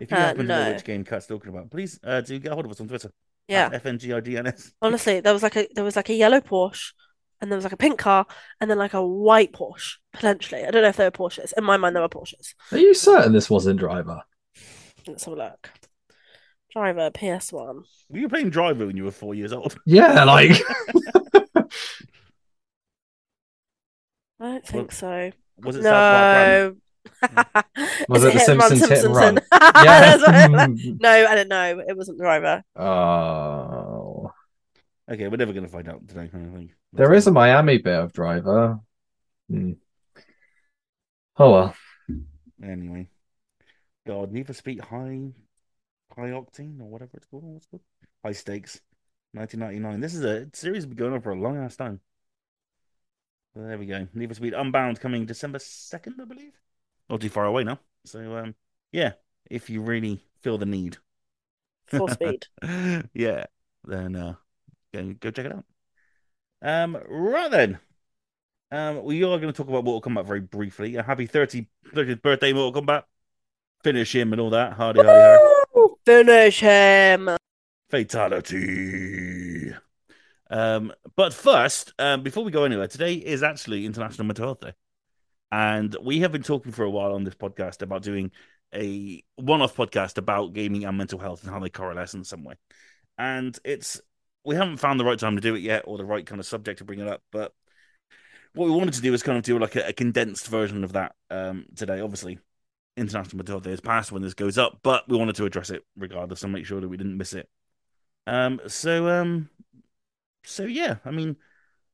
Speaker 1: If you
Speaker 3: Uh,
Speaker 1: happen to know which game Kat's talking about, please uh, do get hold of us on Twitter.
Speaker 3: Yeah,
Speaker 1: At FNGIDNS.
Speaker 3: honestly, there was like a there was like a yellow Porsche, and there was like a pink car, and then like a white Porsche potentially. I don't know if they were Porsches. In my mind, they were Porsches.
Speaker 2: Are you certain this wasn't Driver?
Speaker 3: Let's have a look. Driver PS1.
Speaker 1: Were you playing Driver when you were four years old?
Speaker 2: Yeah, like
Speaker 3: I don't think so.
Speaker 1: Was it South Park
Speaker 3: No.
Speaker 2: Was
Speaker 3: Is
Speaker 2: it The
Speaker 3: Hit and
Speaker 2: Simpsons Hit and
Speaker 3: Simpson?
Speaker 2: Run?
Speaker 3: That's what-
Speaker 2: yeah.
Speaker 3: No, I don't know. It wasn't the Driver.
Speaker 2: oh,
Speaker 1: Okay, we're never going to find out today. I don't think.
Speaker 2: there is a Miami bit of Driver. Hmm. Oh well.
Speaker 1: Anyway, God, Need for Speed High, High Octane or whatever it's called. What's it called? High Stakes, 1999. This is a series been going on for a long ass time. there we go. Need for Speed Unbound coming December 2nd, I believe. Not too far away now. So, um, yeah, if you really feel the need.
Speaker 3: Full speed.
Speaker 1: yeah, then uh, go, go check it out. Um, right then. Um, we are going to talk about Mortal Kombat very briefly. A happy 30, 30th birthday, Mortal Kombat. Finish him and all that. Hardy, hardy, hardy.
Speaker 3: Finish him.
Speaker 1: Fatality. Um, but first, um, before we go anywhere, today is actually International Mental Health Day. And we have been talking for a while on this podcast about doing a one off podcast about gaming and mental health and how they correlate in some way. And it's, we haven't found the right time to do it yet or the right kind of subject to bring it up. But what we wanted to do is kind of do like a, a condensed version of that um, today. Obviously, International Mental Day is past when this goes up, but we wanted to address it regardless and make sure that we didn't miss it. Um, so, um, so yeah, I mean,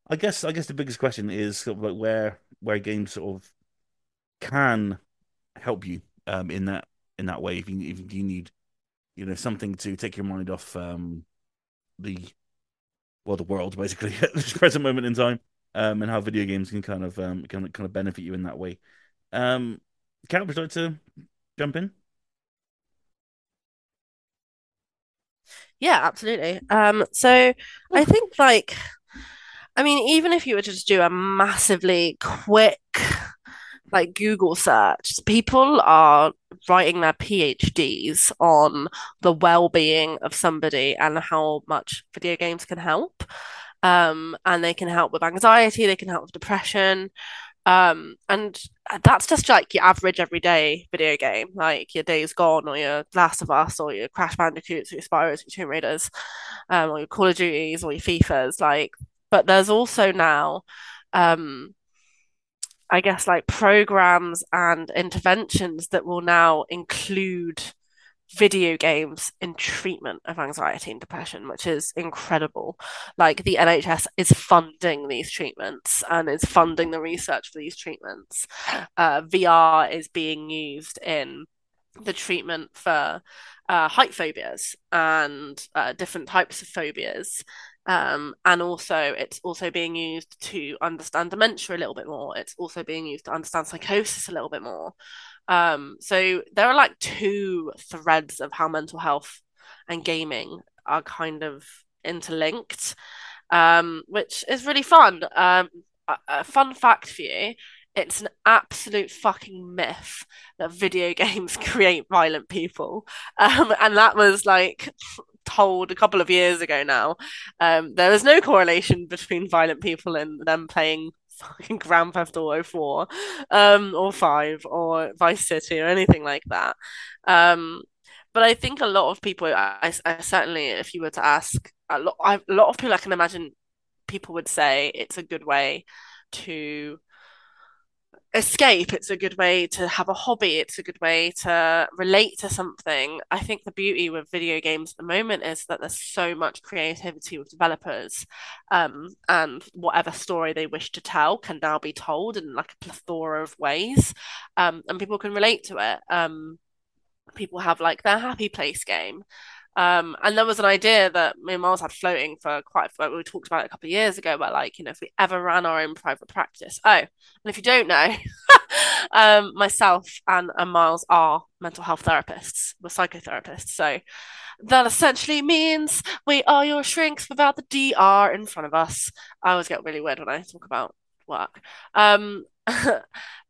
Speaker 1: I guess I guess the biggest question is sort of like where where games sort of can help you um in that in that way if you if you need you know something to take your mind off um the well the world basically at this present moment in time um and how video games can kind of um can kind of benefit you in that way. Um, Kat, would you like to jump in?
Speaker 3: Yeah, absolutely. Um, so I think like I mean, even if you were to just do a massively quick like Google search, people are writing their PhDs on the well-being of somebody and how much video games can help. Um, and they can help with anxiety, they can help with depression. Um, and that's just like your average everyday video game, like your Days Gone or your Last of Us or your Crash Bandicoots or your Spyros, your Tomb Raiders, um, or your Call of Duties or your FIFAs. Like, but there's also now, um, I guess, like programs and interventions that will now include video games in treatment of anxiety and depression, which is incredible. Like the NHS is funding these treatments and is funding the research for these treatments. Uh, VR is being used in the treatment for uh, height phobias and uh, different types of phobias. Um, and also, it's also being used to understand dementia a little bit more. It's also being used to understand psychosis a little bit more. Um, so there are like two threads of how mental health and gaming are kind of interlinked, um, which is really fun. Um, a, a fun fact for you it's an absolute fucking myth that video games create violent people. Um, and that was like told a couple of years ago now. Um, there is no correlation between violent people and them playing fucking Grand Theft Auto 4 um, or 5 or Vice City or anything like that. Um, but I think a lot of people, I, I certainly, if you were to ask a lot, I, a lot of people, I can imagine people would say it's a good way to escape. It's a good way to have a hobby. It's a good way to relate to something. I think the beauty with video games at the moment is that there's so much creativity with developers, um, and whatever story they wish to tell can now be told in like a plethora of ways, um, and people can relate to it. Um, people have like their happy place game. Um, and there was an idea that me and Miles had floating for quite, like we talked about it a couple of years ago, but like, you know, if we ever ran our own private practice. Oh, and if you don't know, um, myself and, and Miles are mental health therapists, we're psychotherapists. So that essentially means we are your shrinks without the DR in front of us. I always get really weird when I talk about work. Um,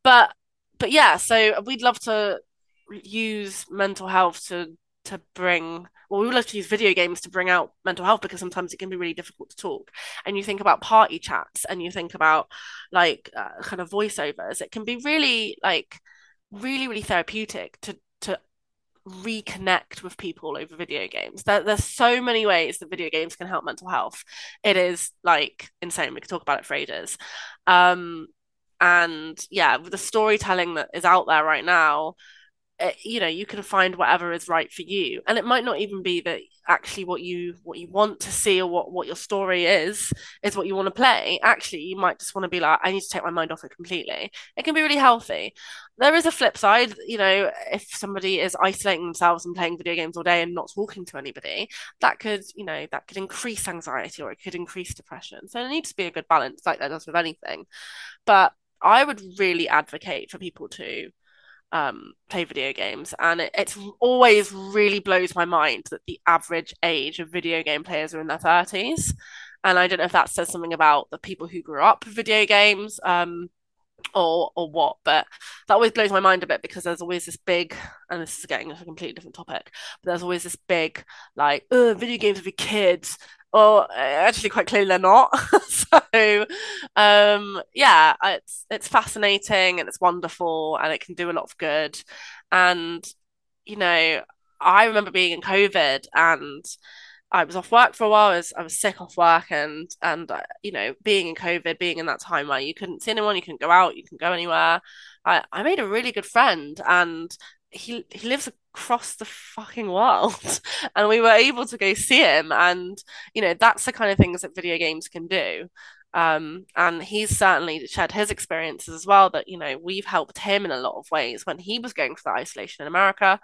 Speaker 3: but, but yeah, so we'd love to use mental health to to bring well we would love to use video games to bring out mental health because sometimes it can be really difficult to talk. And you think about party chats and you think about like uh, kind of voiceovers. It can be really like really really therapeutic to to reconnect with people over video games. There, there's so many ways that video games can help mental health. It is like insane. We could talk about it for ages. Um and yeah the storytelling that is out there right now Uh, you know you can find whatever is right for you. And it might not even be that actually what you what you want to see or what what your story is is what you want to play. Actually you might just want to be like i need to take my mind off it completely. It can be really healthy. There is a flip side you know if somebody is isolating themselves and playing video games all day and not talking to anybody that could you know that could increase anxiety or it could increase depression. So there needs to be a good balance like that does with anything. But i would really advocate for people to um, play video games, and it it's always really blows my mind that the average age of video game players are in their thirties, and I don't know if that says something about the people who grew up with video games, um, or or what, but that always blows my mind a bit because there's always this big, and this is getting a completely different topic, but there's always this big like, oh, video games for kids, well, actually, quite clearly they're not. so, um, yeah, it's it's fascinating and it's wonderful and it can do a lot of good. And you know, I remember being in COVID and I was off work for a while. I was, I was sick off work and and uh, you know, being in COVID, being in that time where you couldn't see anyone, you couldn't go out, you couldn't go anywhere. I, I made a really good friend and he he lives across the fucking world. And we were able to go see him and you know that's the kind of things that video games can do. Um, and he's certainly shared his experiences as well that you know we've helped him in a lot of ways when he was going through the isolation in america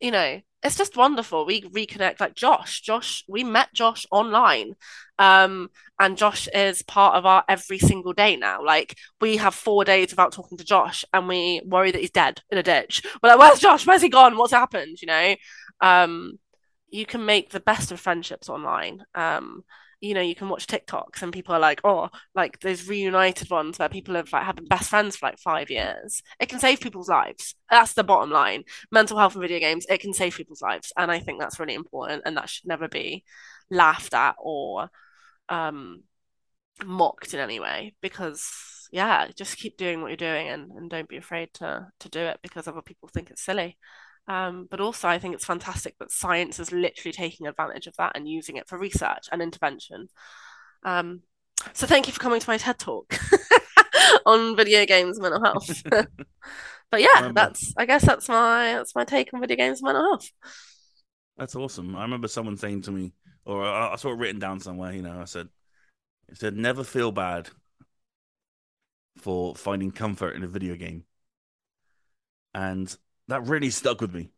Speaker 3: you know, it's just wonderful. We reconnect like Josh. Josh, we met Josh online. Um, and Josh is part of our every single day now. Like we have four days without talking to Josh and we worry that he's dead in a ditch. We're like, where's Josh? Where's he gone? What's happened? You know? Um, you can make the best of friendships online. Um, you know, you can watch TikToks and people are like, oh, like those reunited ones where people have like have been best friends for like five years. It can save people's lives. That's the bottom line. Mental health and video games, it can save people's lives. And I think that's really important and that should never be laughed at or um mocked in any way because yeah, just keep doing what you're doing and, and don't be afraid to to do it because other people think it's silly. Um, but also, I think it's fantastic that science is literally taking advantage of that and using it for research and intervention. Um, so, thank you for coming to my TED talk on video games and mental health. but yeah, that's I guess that's my that's my take on video games and mental health.
Speaker 1: That's awesome. I remember someone saying to me, or I, I saw it written down somewhere. You know, I said, "It said never feel bad for finding comfort in a video game." And that really stuck with me.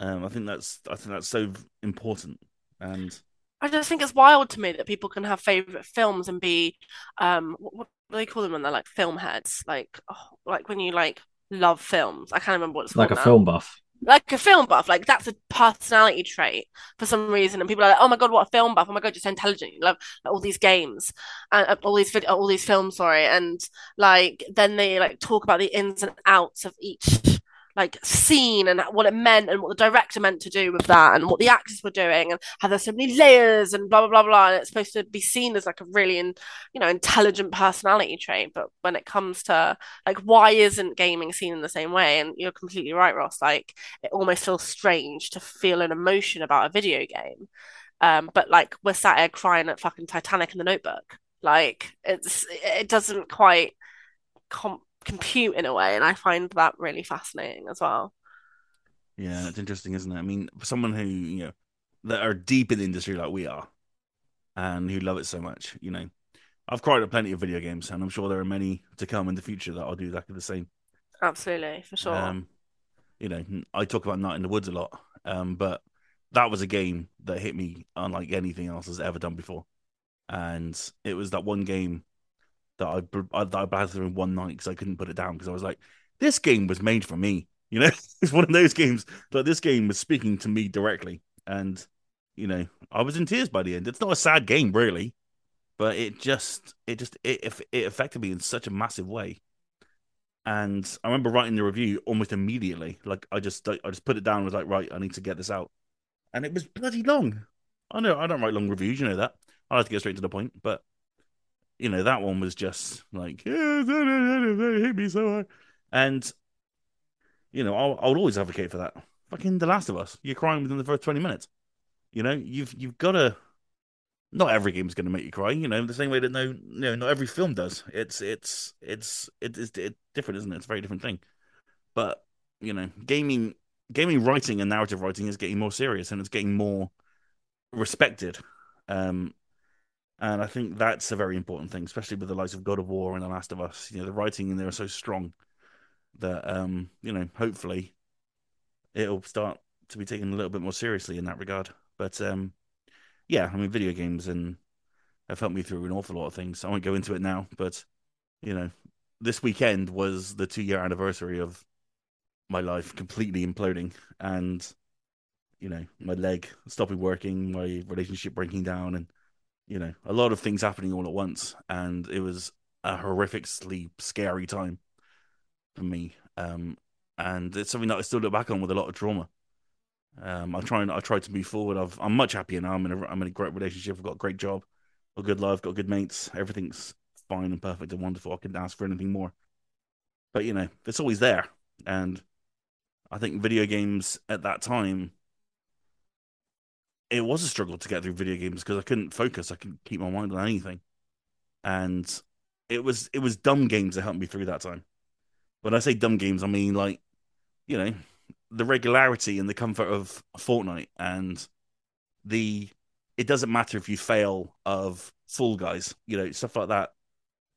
Speaker 1: Um, I think that's I think that's so important, and
Speaker 3: I just think it's wild to me that people can have favorite films and be, um, what, what do they call them when they're like film heads? Like, oh, like when you like love films. I can't remember what it's
Speaker 2: like
Speaker 3: called
Speaker 2: a
Speaker 3: now.
Speaker 2: film buff.
Speaker 3: Like a film buff, like that's a personality trait for some reason, and people are like, "Oh my god, what a film buff! Oh my god, you're so intelligent! You love like, all these games and uh, all these vid- all these films." Sorry, and like then they like talk about the ins and outs of each like scene and what it meant and what the director meant to do with that and what the actors were doing and how there's so many layers and blah blah blah blah and it's supposed to be seen as like a really in, you know intelligent personality trait. But when it comes to like why isn't gaming seen in the same way? And you're completely right Ross. Like it almost feels strange to feel an emotion about a video game. Um but like we're sat here crying at fucking Titanic in the notebook. Like it's it doesn't quite comp compute in a way, and I find that really fascinating as well.
Speaker 1: Yeah, it's interesting, isn't it? I mean, for someone who you know that are deep in the industry like we are, and who love it so much, you know, I've cried at plenty of video games, and I'm sure there are many to come in the future that I'll do exactly the same.
Speaker 3: Absolutely, for sure. Um,
Speaker 1: you know, I talk about Night in the Woods a lot, um, but that was a game that hit me unlike anything else has ever done before, and it was that one game that I, I that I battled through in one night because I couldn't put it down because I was like, this game was made for me. You know, it's one of those games that this game was speaking to me directly, and you know, I was in tears by the end. It's not a sad game, really, but it just, it just, it it affected me in such a massive way. And I remember writing the review almost immediately. Like I just, I just put it down. and was like, right, I need to get this out, and it was bloody long. I know I don't write long reviews, you know that. I like to get straight to the point, but you know, that one was just like, yeah, it hit me so hard. And, you know, I'll, I would always advocate for that. Fucking The Last of Us. You're crying within the first 20 minutes. You know, you've you've got to. Not every game's going to make you cry. You know, the same way that no, you know, not every film does. It's it's it's it's, it's, it's different, isn't it? It's a very different thing. But you know, gaming gaming writing and narrative writing is getting more serious and it's getting more respected. Um, and I think that's a very important thing, especially with the likes of God of War and The Last of Us. You know, the writing in there is so strong that um, you know, hopefully it'll start to be taken a little bit more seriously in that regard. But um, yeah, I mean, video games and have helped me through an awful lot of things. I won't go into it now, but you know, this weekend was the two year anniversary of my life completely imploding and you know, my leg stopping working, my relationship breaking down and you know, a lot of things happening all at once. And it was a horrifically scary time for me. Um, and it's something that I still look back on with a lot of trauma. Um, I try and I try to move forward. I've, I'm much happier now. I'm in a. I'm in a great relationship. I've got a great job, a good life, got good mates. Everything's fine and perfect and wonderful. I couldn't ask for anything more. But you know, it's always there, and I think video games at that time, it was a struggle to get through video games because I couldn't focus. I couldn't keep my mind on anything, and it was it was dumb games that helped me through that time. When I say dumb games, I mean like, you know, the regularity and the comfort of Fortnite and the it doesn't matter if you fail of Fall Guys, you know, stuff like that.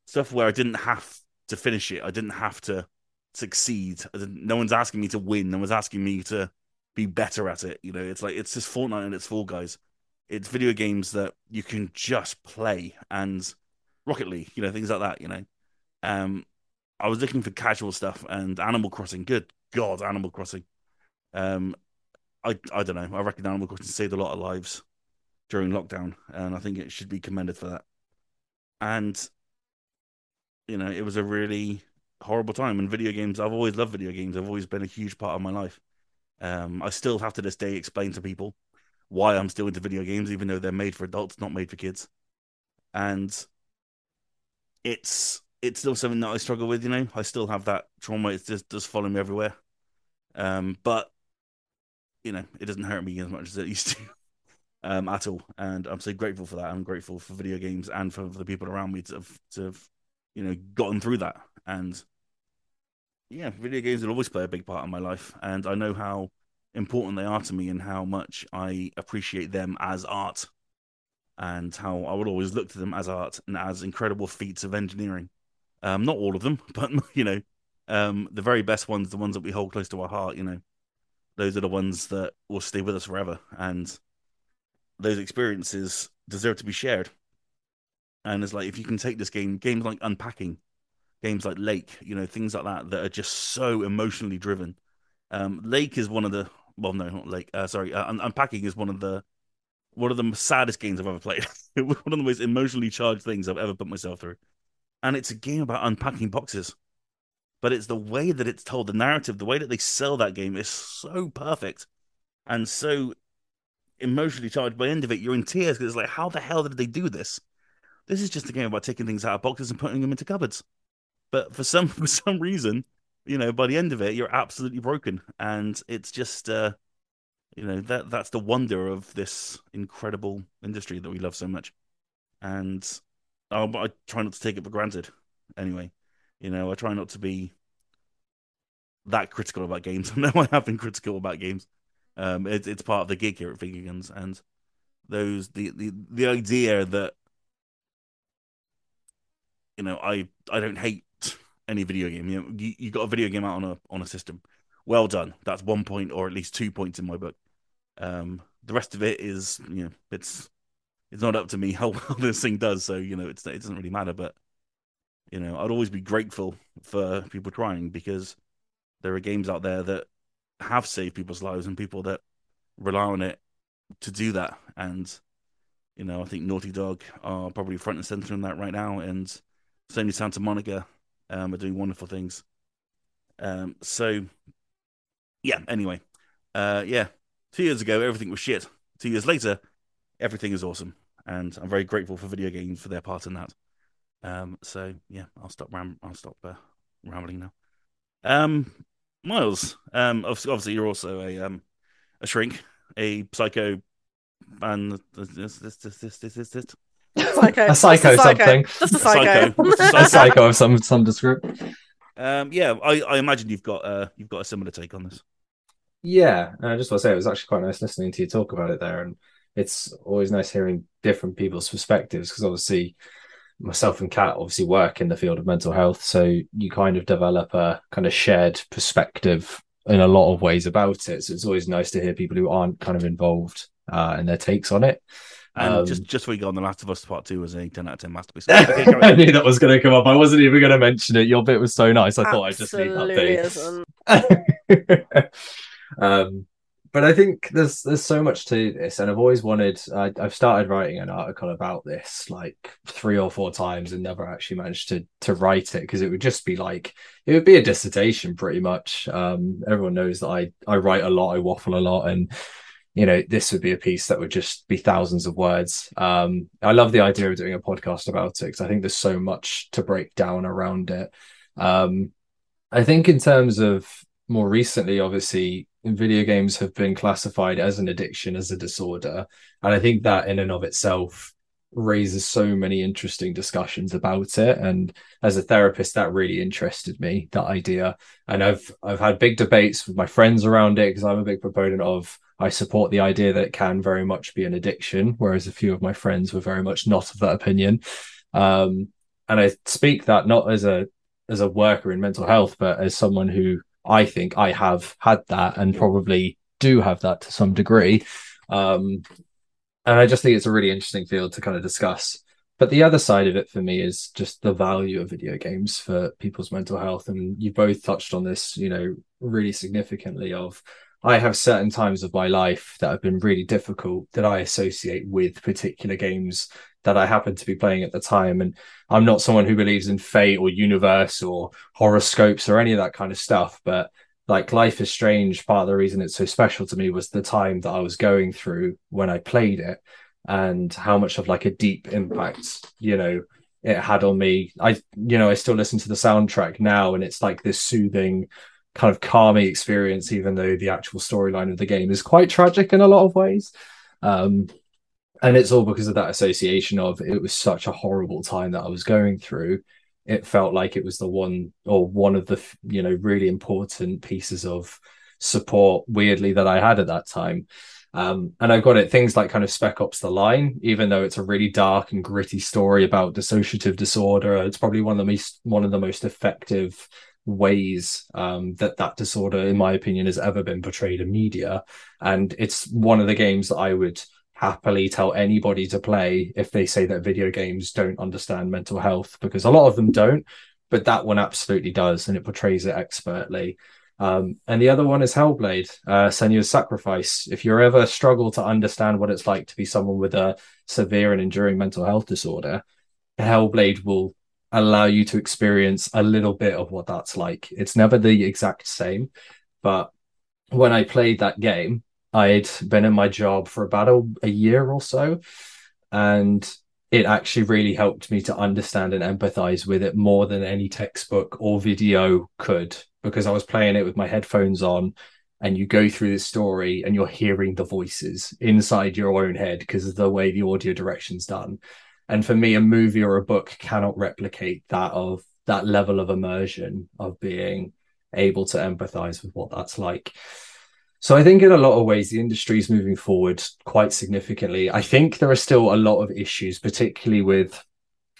Speaker 1: Stuff where I didn't have to finish it. I didn't have to succeed. no one's asking me to win. No one's asking me to be better at it. You know, it's like it's just Fortnite and it's Fall Guys. It's video games that you can just play and Rocket League, you know, things like that, you know. Um I was looking for casual stuff and Animal Crossing. Good God, Animal Crossing. Um, I I don't know. I reckon Animal Crossing saved a lot of lives during lockdown, and I think it should be commended for that. And you know, it was a really horrible time. And video games, I've always loved video games. I've always been a huge part of my life. Um, I still have to this day explain to people why I'm still into video games, even though they're made for adults, not made for kids. And it's it's still something that I struggle with. You know, I still have that trauma. It just does follow me everywhere. Um, but you know, it doesn't hurt me as much as it used to um, at all. And I'm so grateful for that. I'm grateful for video games and for, for the people around me to have, to have, you know, gotten through that. And yeah, video games will always play a big part in my life. And I know how important they are to me and how much I appreciate them as art and how I would always look to them as art and as incredible feats of engineering. Um, not all of them, but you know, um, the very best ones, the ones that we hold close to our heart, you know, those are the ones that will stay with us forever. And those experiences deserve to be shared. And it's like if you can take this game, games like Unpacking, games like Lake, you know, things like that that are just so emotionally driven. Um, Lake is one of the well, no, not Lake. Uh, sorry, uh, Unpacking is one of the one of the saddest games I've ever played. one of the most emotionally charged things I've ever put myself through. And it's a game about unpacking boxes but it's the way that it's told, the narrative, the way that they sell that game is so perfect and so emotionally charged. By the end of it, you're in tears because it's like, how the hell did they do this? This is just a game about taking things out of boxes and putting them into cupboards. But for some for some reason, you know, by the end of it, you're absolutely broken, and it's just, uh, you know, that that's the wonder of this incredible industry that we love so much, and oh, I try not to take it for granted. Anyway, you know, I try not to be that critical about games. I know I have been critical about games. Um, it, it's part of the gig here at Figure and those the, the the idea that you know I I don't hate any video game. You know, you, you got a video game out on a on a system. Well done. That's one point or at least two points in my book. Um, the rest of it is you know it's it's not up to me how well this thing does. So you know it's it doesn't really matter. But you know, I'd always be grateful for people trying because there are games out there that have saved people's lives and people that rely on it to do that. And you know, I think Naughty Dog are probably front and center in that right now, and Sony Santa Monica um, are doing wonderful things. Um, so yeah. Anyway, uh, yeah. Two years ago, everything was shit. Two years later, everything is awesome, and I'm very grateful for video games for their part in that. Um, so yeah, I'll stop ram- I'll stop uh, rambling now. Um, Miles, um, obviously you're also a um a shrink, a psycho, and this this this this this this. this.
Speaker 3: Psycho.
Speaker 2: a psycho,
Speaker 3: Just a psycho.
Speaker 2: something.
Speaker 3: Just a psycho.
Speaker 2: a psycho of some some description.
Speaker 1: Um, yeah, I, I imagine you've got uh, you've got a similar take on this.
Speaker 2: Yeah, and I just want to say it was actually quite nice listening to you talk about it there, and it's always nice hearing different people's perspectives because obviously myself and Kat obviously work in the field of mental health, so you kind of develop a kind of shared perspective in a lot of ways about it. So it's always nice to hear people who aren't kind of involved uh, and their takes on it.
Speaker 1: And
Speaker 2: Um,
Speaker 1: just just before we go on, The Last of Us Part Two was a ten out of ten masterpiece.
Speaker 2: I knew that was going to come up. I wasn't even going to mention it. Your bit was so nice. I thought I'd just leave that
Speaker 3: Absolutely
Speaker 2: um, but I think there's there's so much to this, and I've always wanted. I, I've started writing an article about this like three or four times, and never actually managed to to write it because it would just be like it would be a dissertation pretty much. Um, everyone knows that I I write a lot, I waffle a lot, and you know this would be a piece that would just be thousands of words. Um, I love the idea of doing a podcast about it because I think there's so much to break down around it. Um, I think in terms of more recently, obviously, video games have been classified as an addiction, as a disorder. And I think that in and of itself raises so many interesting discussions about it. And as a therapist, that really interested me, that idea. And I've I've had big debates with my friends around it because I'm a big proponent of I support the idea that it can very much be an addiction, whereas a few of my friends were very much not of that opinion. Um, and I speak that not as a as a worker in mental health, but as someone who I think I have had that and probably do have that to some degree. Um, and I just think it's a really interesting field to kind of discuss. But the other side of it for me is just the value of video games for people's mental health. And you both touched on this, you know, really significantly of I have certain times of my life that have been really difficult that I associate with particular games that I happen to be playing at the time. And I'm not someone who believes in fate or universe or horoscopes or any of that kind of stuff. But like Life is Strange, part of the reason it's so special to me was the time that I was going through when I played it and how much of like a deep impact, you know, it had on me. I, you know, I still listen to the soundtrack now and it's like this soothing, kind of calming experience, even though the actual storyline of the game is quite tragic in a lot of ways. Um, and it's all because of that association of it was such a horrible time that I was going through. It felt like it was the one or one of the you know really important pieces of support, weirdly that I had at that time. Um, and I've got it things like kind of Spec Ops: The Line, even though it's a really dark and gritty story about dissociative disorder. It's probably one of the most one of the most effective ways um, that that disorder, in my opinion, has ever been portrayed in media. And it's one of the games that I would happily tell anybody to play if they say that video games don't understand mental health, because a lot of them don't, but that one absolutely does, and it portrays it expertly. Um, and the other one is Hellblade, uh, Senua's Sacrifice. If you ever struggle to understand what it's like to be someone with a severe and enduring mental health disorder, Hellblade will allow you to experience a little bit of what that's like. It's never the exact same, but when I played that game, I'd been in my job for about a, a year or so, and it actually really helped me to understand and empathize with it more than any textbook or video could because I was playing it with my headphones on and you go through the story and you're hearing the voices inside your own head because of the way the audio direction's done. And for me, a movie or a book cannot replicate that of that level of immersion of being able to empathize with what that's like. So I think in a lot of ways the industry is moving forward quite significantly. I think there are still a lot of issues, particularly with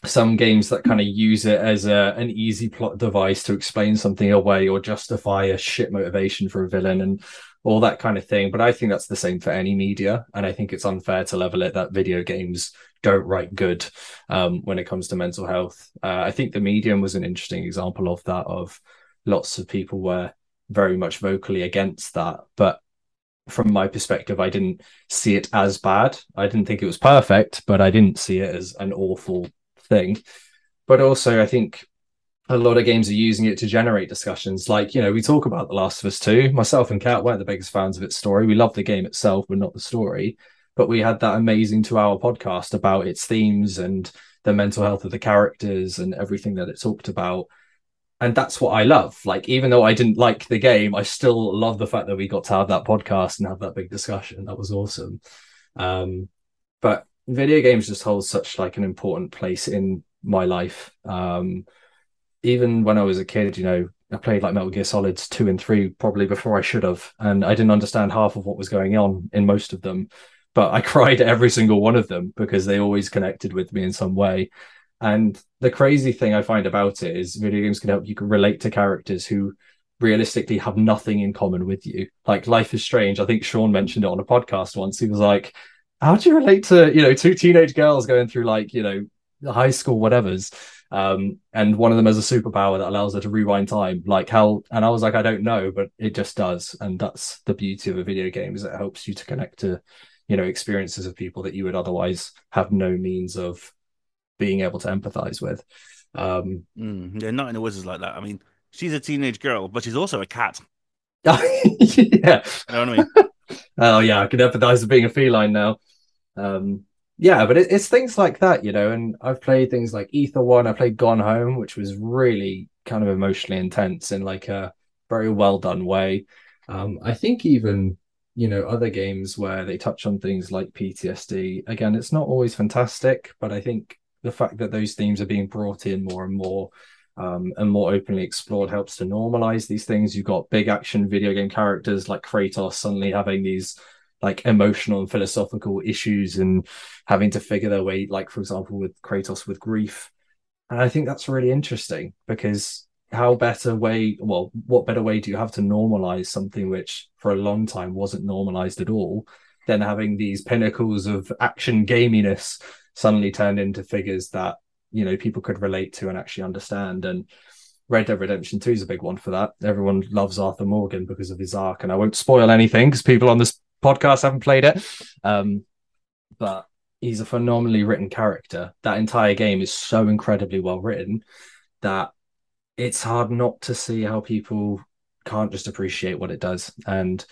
Speaker 2: some games that kind of use it as a an easy plot device to explain something away or justify a shit motivation for a villain and all that kind of thing. But I think that's the same for any media, and I think it's unfair to level it that video games don't write good um, when it comes to mental health. Uh, I think the medium was an interesting example of that. Of lots of people were very much vocally against that, but from my perspective, I didn't see it as bad. I didn't think it was perfect, but I didn't see it as an awful thing. But also, I think a lot of games are using it to generate discussions. Like, you know, we talk about The Last of Us 2. Myself and Kat weren't the biggest fans of its story. We love the game itself, but not the story. But we had that amazing two hour podcast about its themes and the mental health of the characters and everything that it talked about. And that's what I love. Like, even though I didn't like the game, I still love the fact that we got to have that podcast and have that big discussion. That was awesome. Um, but video games just hold such like an important place in my life. Um, even when I was a kid, you know, I played like Metal Gear Solids two and three probably before I should have, and I didn't understand half of what was going on in most of them. But I cried every single one of them because they always connected with me in some way. And the crazy thing I find about it is video games can help you relate to characters who realistically have nothing in common with you. Like Life is Strange. I think Sean mentioned it on a podcast once. He was like, How do you relate to, you know, two teenage girls going through like, you know, high school whatever's? Um, and one of them has a superpower that allows her to rewind time. Like how and I was like, I don't know, but it just does. And that's the beauty of a video game is it helps you to connect to, you know, experiences of people that you would otherwise have no means of being able to empathize with. Um,
Speaker 1: mm, yeah, not in the wizards like that. I mean, she's a teenage girl, but she's also a cat.
Speaker 2: yeah,
Speaker 1: you know what I mean.
Speaker 2: oh yeah, I can empathize with being a feline now. Um, yeah, but it, it's things like that, you know. And I've played things like Ether One. I played Gone Home, which was really kind of emotionally intense in like a very well done way. Um, I think even you know other games where they touch on things like PTSD. Again, it's not always fantastic, but I think the fact that those themes are being brought in more and more um, and more openly explored helps to normalize these things. You've got big action video game characters like Kratos suddenly having these like emotional and philosophical issues and having to figure their way, like for example, with Kratos with grief. And I think that's really interesting because how better way, well, what better way do you have to normalize something which for a long time wasn't normalized at all than having these pinnacles of action gaminess suddenly turned into figures that you know people could relate to and actually understand and Red Dead Redemption 2 is a big one for that. Everyone loves Arthur Morgan because of his arc, and I won't spoil anything because people on this podcast haven't played it. Um, but he's a phenomenally written character. That entire game is so incredibly well written that it's hard not to see how people can't just appreciate what it does. And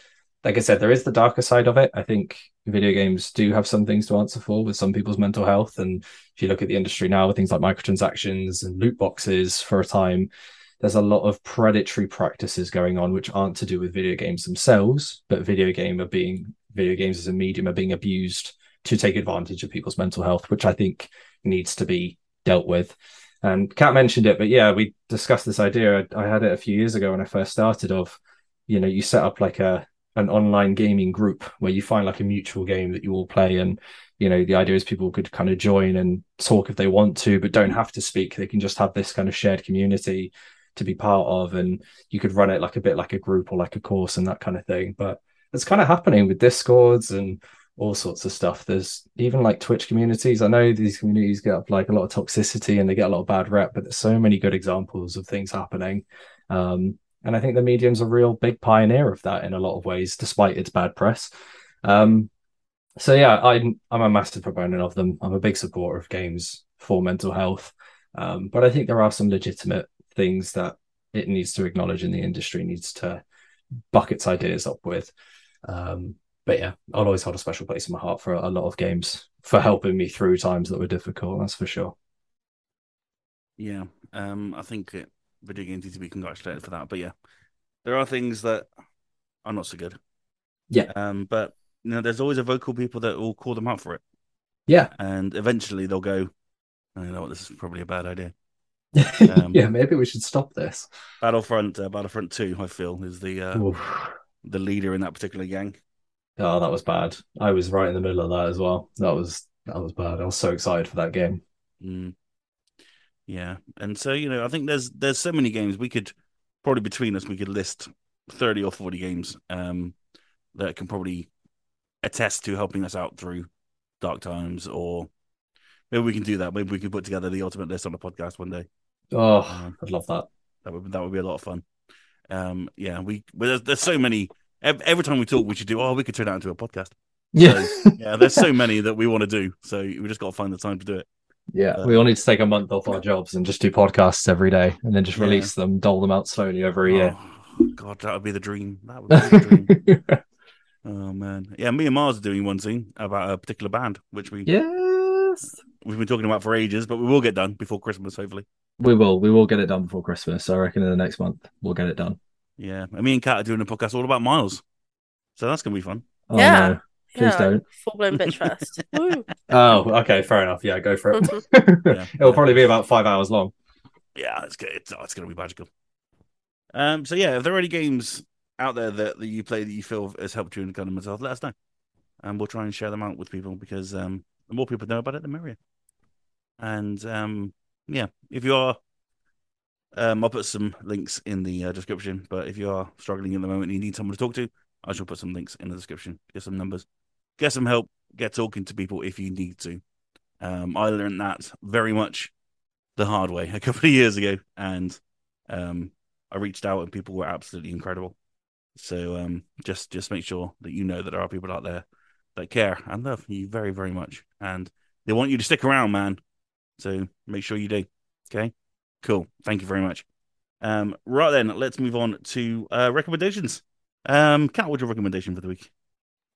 Speaker 2: like I said, there is the darker side of it. I think video games do have some things to answer for with some people's mental health. And if you look at the industry now with things like microtransactions and loot boxes for a time, there's a lot of predatory practices going on which aren't to do with video games themselves, but video game are being video games as a medium are being abused to take advantage of people's mental health, which I think needs to be dealt with. And Kat mentioned it, but yeah, we discussed this idea. I, I had it a few years ago when I first started. Of you know, you set up like a an online gaming group where you find like a mutual game that you all play and you know the idea is people could kind of join and talk if they want to but don't have to speak they can just have this kind of shared community to be part of and you could run it like a bit like a group or like a course and that kind of thing but it's kind of happening with discords and all sorts of stuff there's even like twitch communities i know these communities get up like a lot of toxicity and they get a lot of bad rep but there's so many good examples of things happening um, and I think the medium's a real big pioneer of that in a lot of ways, despite its bad press. Um, so yeah, I'm I'm a massive proponent of them. I'm a big supporter of games for mental health, um, but I think there are some legitimate things that it needs to acknowledge in the industry needs to buck its ideas up with. Um, but yeah, I'll always hold a special place in my heart for a lot of games for helping me through times that were difficult. That's for sure.
Speaker 1: Yeah, um, I think it video games need to be congratulated for that. But yeah, there are things that are not so good.
Speaker 2: Yeah.
Speaker 1: Um, but you know, there's always a vocal people that will call them out for it.
Speaker 2: Yeah.
Speaker 1: And eventually they'll go, I know what, this is probably a bad idea.
Speaker 2: Um, yeah, maybe we should stop this.
Speaker 1: Battlefront, uh, Battlefront Two, I feel, is the uh, the leader in that particular gang.
Speaker 2: Oh, that was bad. I was right in the middle of that as well. That was that was bad. I was so excited for that game.
Speaker 1: Mm. Yeah, and so you know, I think there's there's so many games we could probably between us we could list thirty or forty games um, that can probably attest to helping us out through dark times, or maybe we can do that. Maybe we can put together the ultimate list on a podcast one day.
Speaker 2: Oh, um, I'd love that.
Speaker 1: That would that would be a lot of fun. Um, yeah, we there's, there's so many. Every time we talk, we should do. Oh, we could turn that into a podcast.
Speaker 2: Yeah,
Speaker 1: so, yeah. There's so many that we want to do, so we just got to find the time to do it.
Speaker 2: Yeah, uh, we all need to take a month off our jobs and just do podcasts every day, and then just yeah. release them, dole them out slowly over a year.
Speaker 1: Oh, God, that would be the dream. That would be the dream. oh man, yeah. Me and Mars are doing one thing about a particular band, which we
Speaker 2: yes
Speaker 1: we've been talking about for ages, but we will get done before Christmas, hopefully.
Speaker 2: We will. We will get it done before Christmas. I reckon in the next month we'll get it done.
Speaker 1: Yeah, and me and Kat are doing a podcast all about Miles, so that's gonna be fun.
Speaker 2: Oh, yeah. No. Please yeah, don't.
Speaker 3: Full blown bitch fest.
Speaker 2: oh, okay, fair enough. Yeah, go for it. yeah. It'll probably be about five hours long.
Speaker 1: yeah, it's good. It's, oh, it's going to be magical. Um, so yeah, if there are any games out there that, that you play that you feel has helped you in kind of mental health, let us know, and we'll try and share them out with people because um, the more people know about it, the merrier. And um, yeah, if you are, um, I'll put some links in the uh, description. But if you are struggling at the moment and you need someone to talk to, I shall put some links in the description. Get some numbers, get some help, get talking to people if you need to. Um, I learned that very much the hard way a couple of years ago, and um, I reached out and people were absolutely incredible. So um, just just make sure that you know that there are people out there that care and love you very very much, and they want you to stick around, man. So make sure you do. Okay, cool. Thank you very much. Um, right then, let's move on to uh, recommendations. Um, what's your recommendation for the week?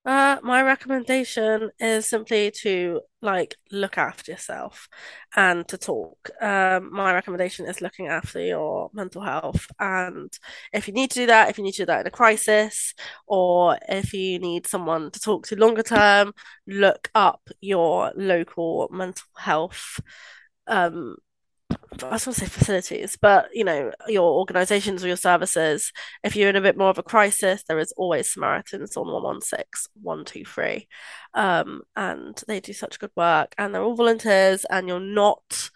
Speaker 3: Uh, my recommendation is simply to like look after yourself and to talk. Um, my recommendation is looking after your mental health. And if you need to do that, if you need to do that in a crisis, or if you need someone to talk to longer term, look up your local mental health um I was going to say facilities, but you know, your organizations or your services, if you're in a bit more of a crisis, there is always Samaritans on 116, 123. Um, and they do such good work and they're all volunteers and you're not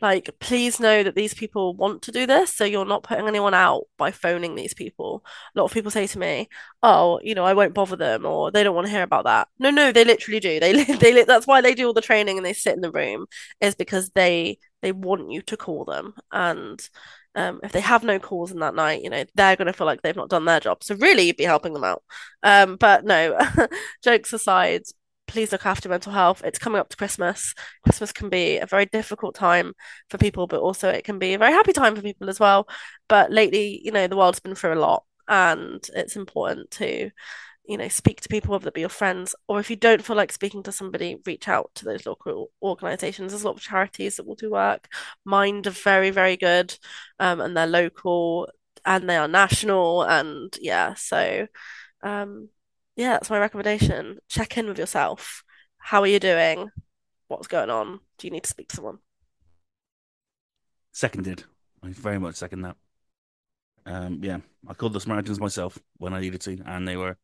Speaker 3: like, please know that these people want to do this, so you're not putting anyone out by phoning these people. A lot of people say to me, "Oh, you know, I won't bother them," or they don't want to hear about that. No, no, they literally do. They they that's why they do all the training and they sit in the room is because they they want you to call them and um, if they have no calls in that night, you know, they're going to feel like they've not done their job. So really, you'd be helping them out. Um, but no, jokes aside, please look after mental health. It's coming up to Christmas. Christmas can be a very difficult time for people, but also it can be a very happy time for people as well. But lately, you know, the world's been through a lot, and it's important to, you know, speak to people, whether it be your friends, or if you don't feel like speaking to somebody, reach out to those local organisations. There's a lot of charities that will do work. Mind are very, very good, um, and they're local and they are national, and yeah, so. Um, yeah, that's my recommendation. Check in with yourself. How are you doing? What's going on? Do you need to speak to someone?
Speaker 1: Seconded. I very much second that. Um, yeah, I called the Samaritans myself when I needed to, and they were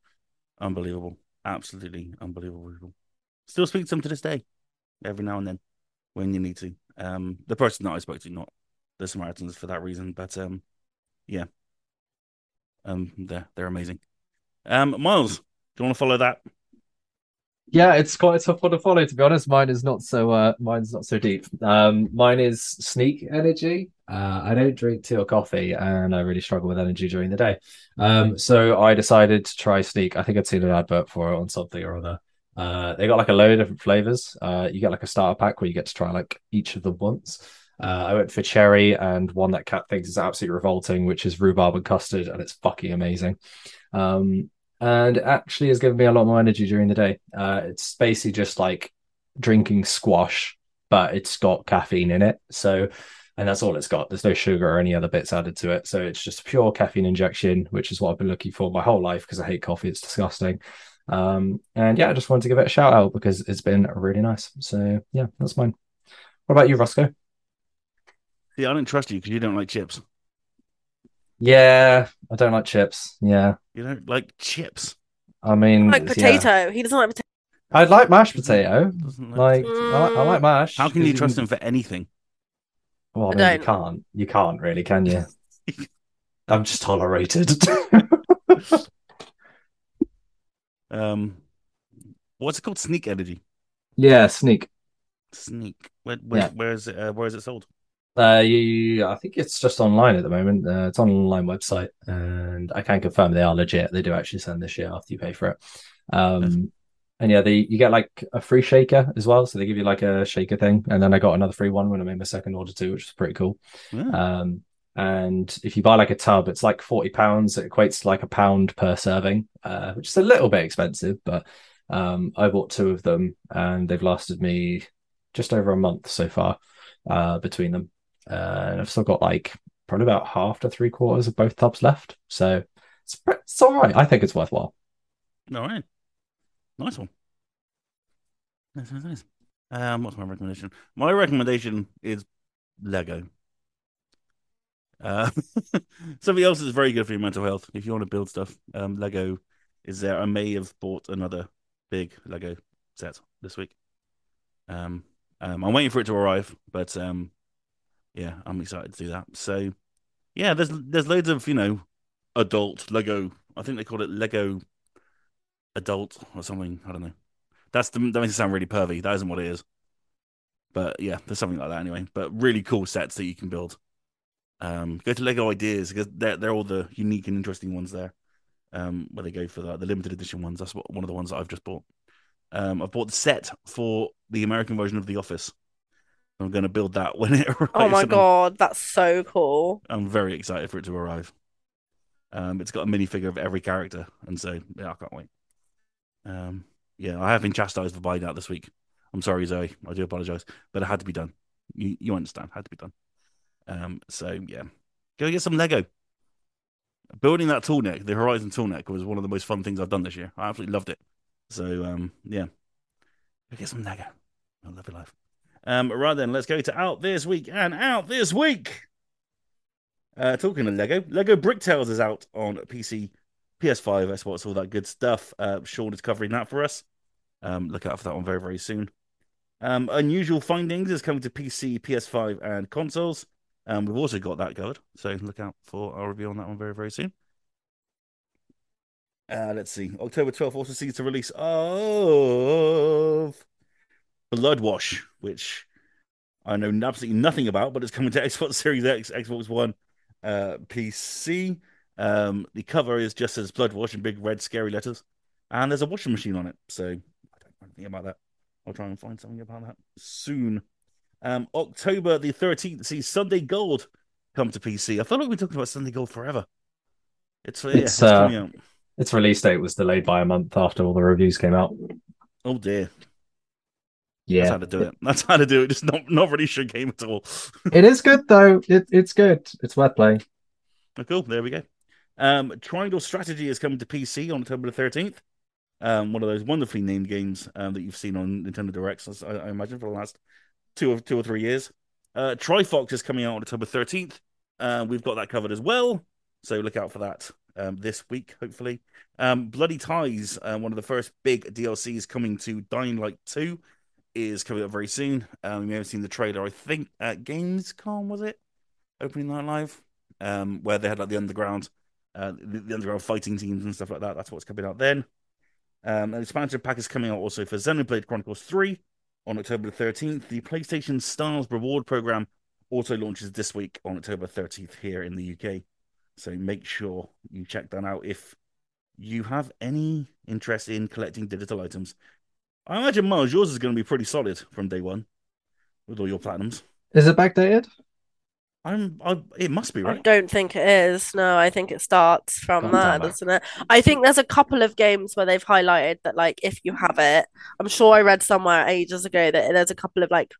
Speaker 1: unbelievable. Absolutely unbelievable. Still speak to them to this day, every now and then, when you need to. Um, the person that I spoke to, not the Samaritans for that reason, but um, yeah, um, they're they're amazing. Um, Miles, you want to follow that?
Speaker 2: Yeah, it's quite a tough one to follow. To be honest, mine is not so. Uh, mine's not so deep. Um, mine is Sneak Energy. Uh, I don't drink tea or coffee, and I really struggle with energy during the day. Um, so I decided to try Sneak. I think I'd seen an advert for it on something or other. Uh, they got like a load of different flavors. Uh, you get like a starter pack where you get to try like each of them once. Uh, I went for cherry and one that Kat thinks is absolutely revolting, which is rhubarb and custard, and it's fucking amazing. Um, and actually has given me a lot more energy during the day. Uh, it's basically just like drinking squash, but it's got caffeine in it. So, and that's all it's got. There's no sugar or any other bits added to it. So it's just pure caffeine injection, which is what I've been looking for my whole life because I hate coffee. It's disgusting. Um, and yeah, I just wanted to give it a shout out because it's been really nice. So yeah, that's mine. What about you, Rossko?
Speaker 1: Yeah, I don't trust you because you don't like chips.
Speaker 2: Yeah, I don't like chips. Yeah.
Speaker 1: You don't like chips.
Speaker 2: I mean,
Speaker 3: like potato. Yeah. He doesn't like potato.
Speaker 2: I'd like mashed potato. Like, like mm. I, like, I like mash.
Speaker 1: How can you trust him for anything?
Speaker 2: Well, I mean, you can't. You can't really, can you? I'm just tolerated.
Speaker 1: um, what's it called? Sneak energy.
Speaker 2: Yeah, sneak.
Speaker 1: Sneak. Where, where, yeah. where is it? Uh, where is it sold?
Speaker 2: Uh, you, I think it's just online at the moment. Uh, it's on an online website, and I can confirm they are legit. They do actually send this year after you pay for it. Um, and yeah, they you get like a free shaker as well. So they give you like a shaker thing, and then I got another free one when I made my second order too, which is pretty cool. Yeah. Um, and if you buy like a tub, it's like forty pounds. It equates to like a pound per serving, uh, which is a little bit expensive, but um, I bought two of them, and they've lasted me just over a month so far uh, between them. Uh, and I've still got like probably about half to three quarters of both tubs left. So it's, it's all right. I think it's worthwhile.
Speaker 1: All right. Nice one. Nice, nice, nice. Um, what's my recommendation? My recommendation is Lego. Uh, something else that's very good for your mental health. If you want to build stuff, um, Lego is there. I may have bought another big Lego set this week. Um, um, I'm waiting for it to arrive, but um, yeah, I'm excited to do that. So, yeah, there's there's loads of you know adult Lego. I think they call it Lego adult or something. I don't know. That's the, that makes it sound really pervy. That isn't what it is. But yeah, there's something like that anyway. But really cool sets that you can build. Um, go to Lego Ideas because they're they're all the unique and interesting ones there. Um, where they go for the, the limited edition ones. That's what, one of the ones that I've just bought. Um, I've bought the set for the American version of The Office. I'm going to build that when it arrives.
Speaker 3: Oh my
Speaker 1: and I'm-
Speaker 3: god, that's so cool.
Speaker 1: I'm very excited for it to arrive. Um, it's got a minifigure of every character, and so yeah, I can't wait. Um, yeah, I have been chastised for buying that this week. I'm sorry, Zoe. I do apologize, but it had to be done. You you understand? Had to be done. Um, so yeah, go get some Lego. Building that Tallneck, the Horizon Tallneck, was one of the most fun things I've done this year. I absolutely loved it. So um, yeah, go get some Lego. I love your life. Um, right then, let's go to out this week and out this week. Uh, talking of Lego, Lego Bricktales is out on PC, PS5, Xbox, all that good stuff. Uh, Sean is covering that for us. Um, look out for that one very, very soon. Um, Unusual Findings is coming to PC, PS5, and consoles. Um, we've also got that covered, so look out for our review on that one very, very soon. Uh, let's see. October 12th also sees the release of Bloodwash, which I know absolutely nothing about, but it's coming to Xbox Series X, Xbox One, uh, PC. Um, the cover is just as Bloodwash in big red scary letters, and there's a washing machine on it. So I don't know anything about that. I'll try and find something about that soon. Um, October the 13th sees Sunday Gold come to PC. I feel like been talking about Sunday Gold forever. It's, yeah,
Speaker 2: It's,
Speaker 1: it's
Speaker 2: uh. Its release date was delayed by a month after all the reviews came out.
Speaker 1: Oh dear. That's how to do it. That's how to do it. Just not not really sure game at all.
Speaker 2: it is good though. It, it's good. It's worth playing.
Speaker 1: Oh, cool. There we go. Um, Triangle Strategy is coming to PC on October the 13th. Um, one of those wonderfully named games um, that you've seen on Nintendo Directs, I, I imagine, for the last two or two or three years. Uh, Trifox is coming out on October 13th. Uh, we've got that covered as well. So look out for that um, this week, hopefully. Um, Bloody Ties, uh, one of the first big DLCs coming to Dying Light 2, is coming up very soon. Um, you may have seen the trailer, I think, at Gamescom, was it? Opening Night Live, um, where they had like the underground, uh, the, the underground fighting teams and stuff like that. That's what's coming out then. Um, an expansion pack is coming out also for Xenoblade Chronicles 3 on October 13th. The PlayStation Stars reward program also launches this week on October 13th here in the UK. So make sure you check that out if you have any interest in collecting digital items. I imagine Miles, yours is going to be pretty solid from day one with all your platinums.
Speaker 2: Is it backdated?
Speaker 1: I'm, I, it must be right.
Speaker 3: I don't think it is. No, I think it starts from
Speaker 2: God
Speaker 3: that, doesn't it? I think there's a couple of games where they've highlighted that, like, if you have it, I'm sure I read somewhere ages ago that there's a couple of like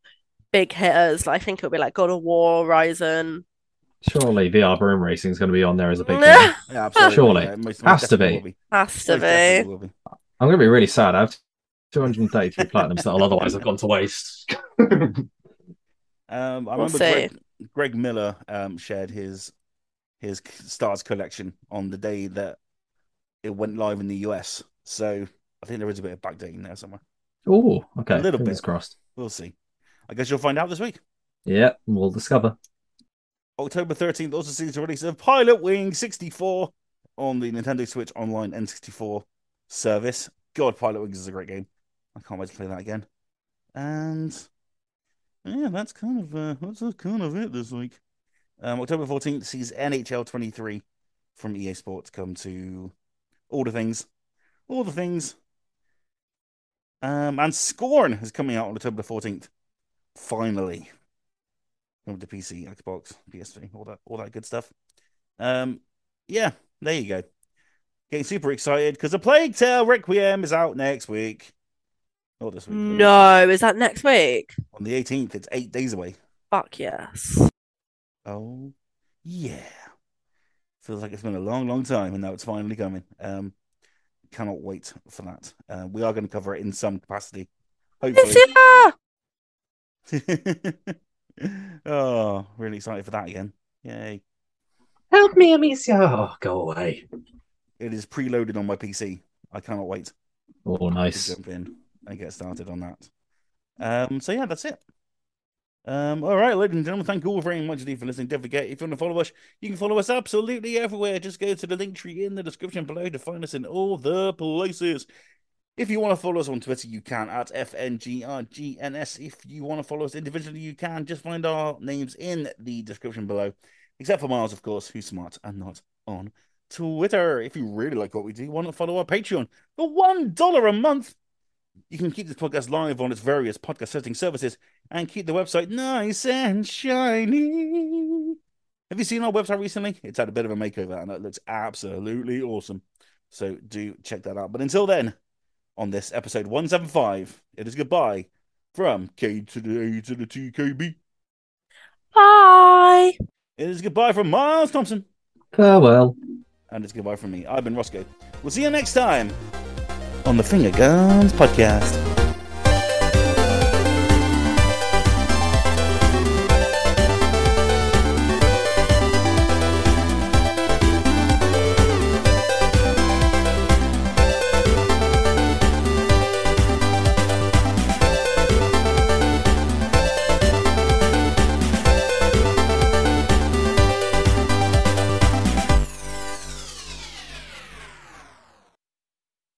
Speaker 3: big hitters. I think it'll be like God of War, Horizon.
Speaker 2: Surely VR broom racing is going to be on there as a big game.
Speaker 1: Yeah, absolutely.
Speaker 2: Surely.
Speaker 1: Yeah, most-
Speaker 2: Has to
Speaker 1: definitely
Speaker 2: be.
Speaker 1: will be.
Speaker 3: to
Speaker 1: Most
Speaker 3: be.
Speaker 1: be.
Speaker 2: I'm going to be really sad. I have 233 platinums that'll otherwise have gone to waste.
Speaker 1: Um, I
Speaker 3: We'll
Speaker 1: remember. Greg, Greg Miller um, shared his his stars collection on the day that it went live in the US. So I think there is a bit of backdating there somewhere.
Speaker 2: oh, okay.
Speaker 1: A little
Speaker 2: Fingers
Speaker 1: bit.
Speaker 2: crossed.
Speaker 1: We'll see. I guess you'll find out this week.
Speaker 2: Yeah, we'll discover.
Speaker 1: October 13th also sees the release of Pilot Wing 64 on the Nintendo Switch Online N64 service. God, Pilot Wings is a great game. I can't wait to play that again. And yeah, that's kind of uh, that's kind of it this week. Um, October 14th sees NHL 23 from EA Sports come to all the things, all the things. Um, and Scorn is coming out on October 14th. Finally coming to PC, Xbox, PS3, all that, all that good stuff. Um, yeah, there you go. Getting super excited because the Plague Tale Requiem is out next week. Not this week. but
Speaker 3: No, is that next week?
Speaker 1: On the 18th, it's eight days away.
Speaker 3: Fuck yes.
Speaker 1: Oh, yeah. Feels like it's been a long, long time, and now it's finally coming. Um, cannot wait for that. Uh, we are going to cover it in some capacity, hopefully. Oh, really excited for that again. Yay.
Speaker 2: Help me, Amicia. Oh, go away.
Speaker 1: It is preloaded on my PC. I cannot wait
Speaker 2: Oh,
Speaker 1: to
Speaker 2: nice.
Speaker 1: jump in and get started on that. Um, so yeah, that's it. Um, all right, ladies and gentlemen, thank you all very much indeed for listening. Don't forget, if you want to follow us, you can follow us absolutely everywhere. Just go to the link tree in the description below to find us in all the places. If you want to follow us on Twitter, you can at FNGRGNS. If you want to follow us individually, you can. Just find our names in the description below. Except for Miles, of course, who's smart and not on Twitter. If you really like what we do, why not follow our Patreon for $1 a month? You can keep this podcast live on its various podcast hosting services and keep the website nice and shiny. Have you seen our website recently? It's had a bit of a makeover and it looks absolutely awesome. So do check that out. But until then, on this episode 175, it is goodbye from K to the A to the TKB.
Speaker 3: Bye.
Speaker 1: It is goodbye from Miles Thompson.
Speaker 2: Farewell.
Speaker 1: And it's goodbye from me. I've been Rossko. We'll see you next time on the Finger Guns Podcast.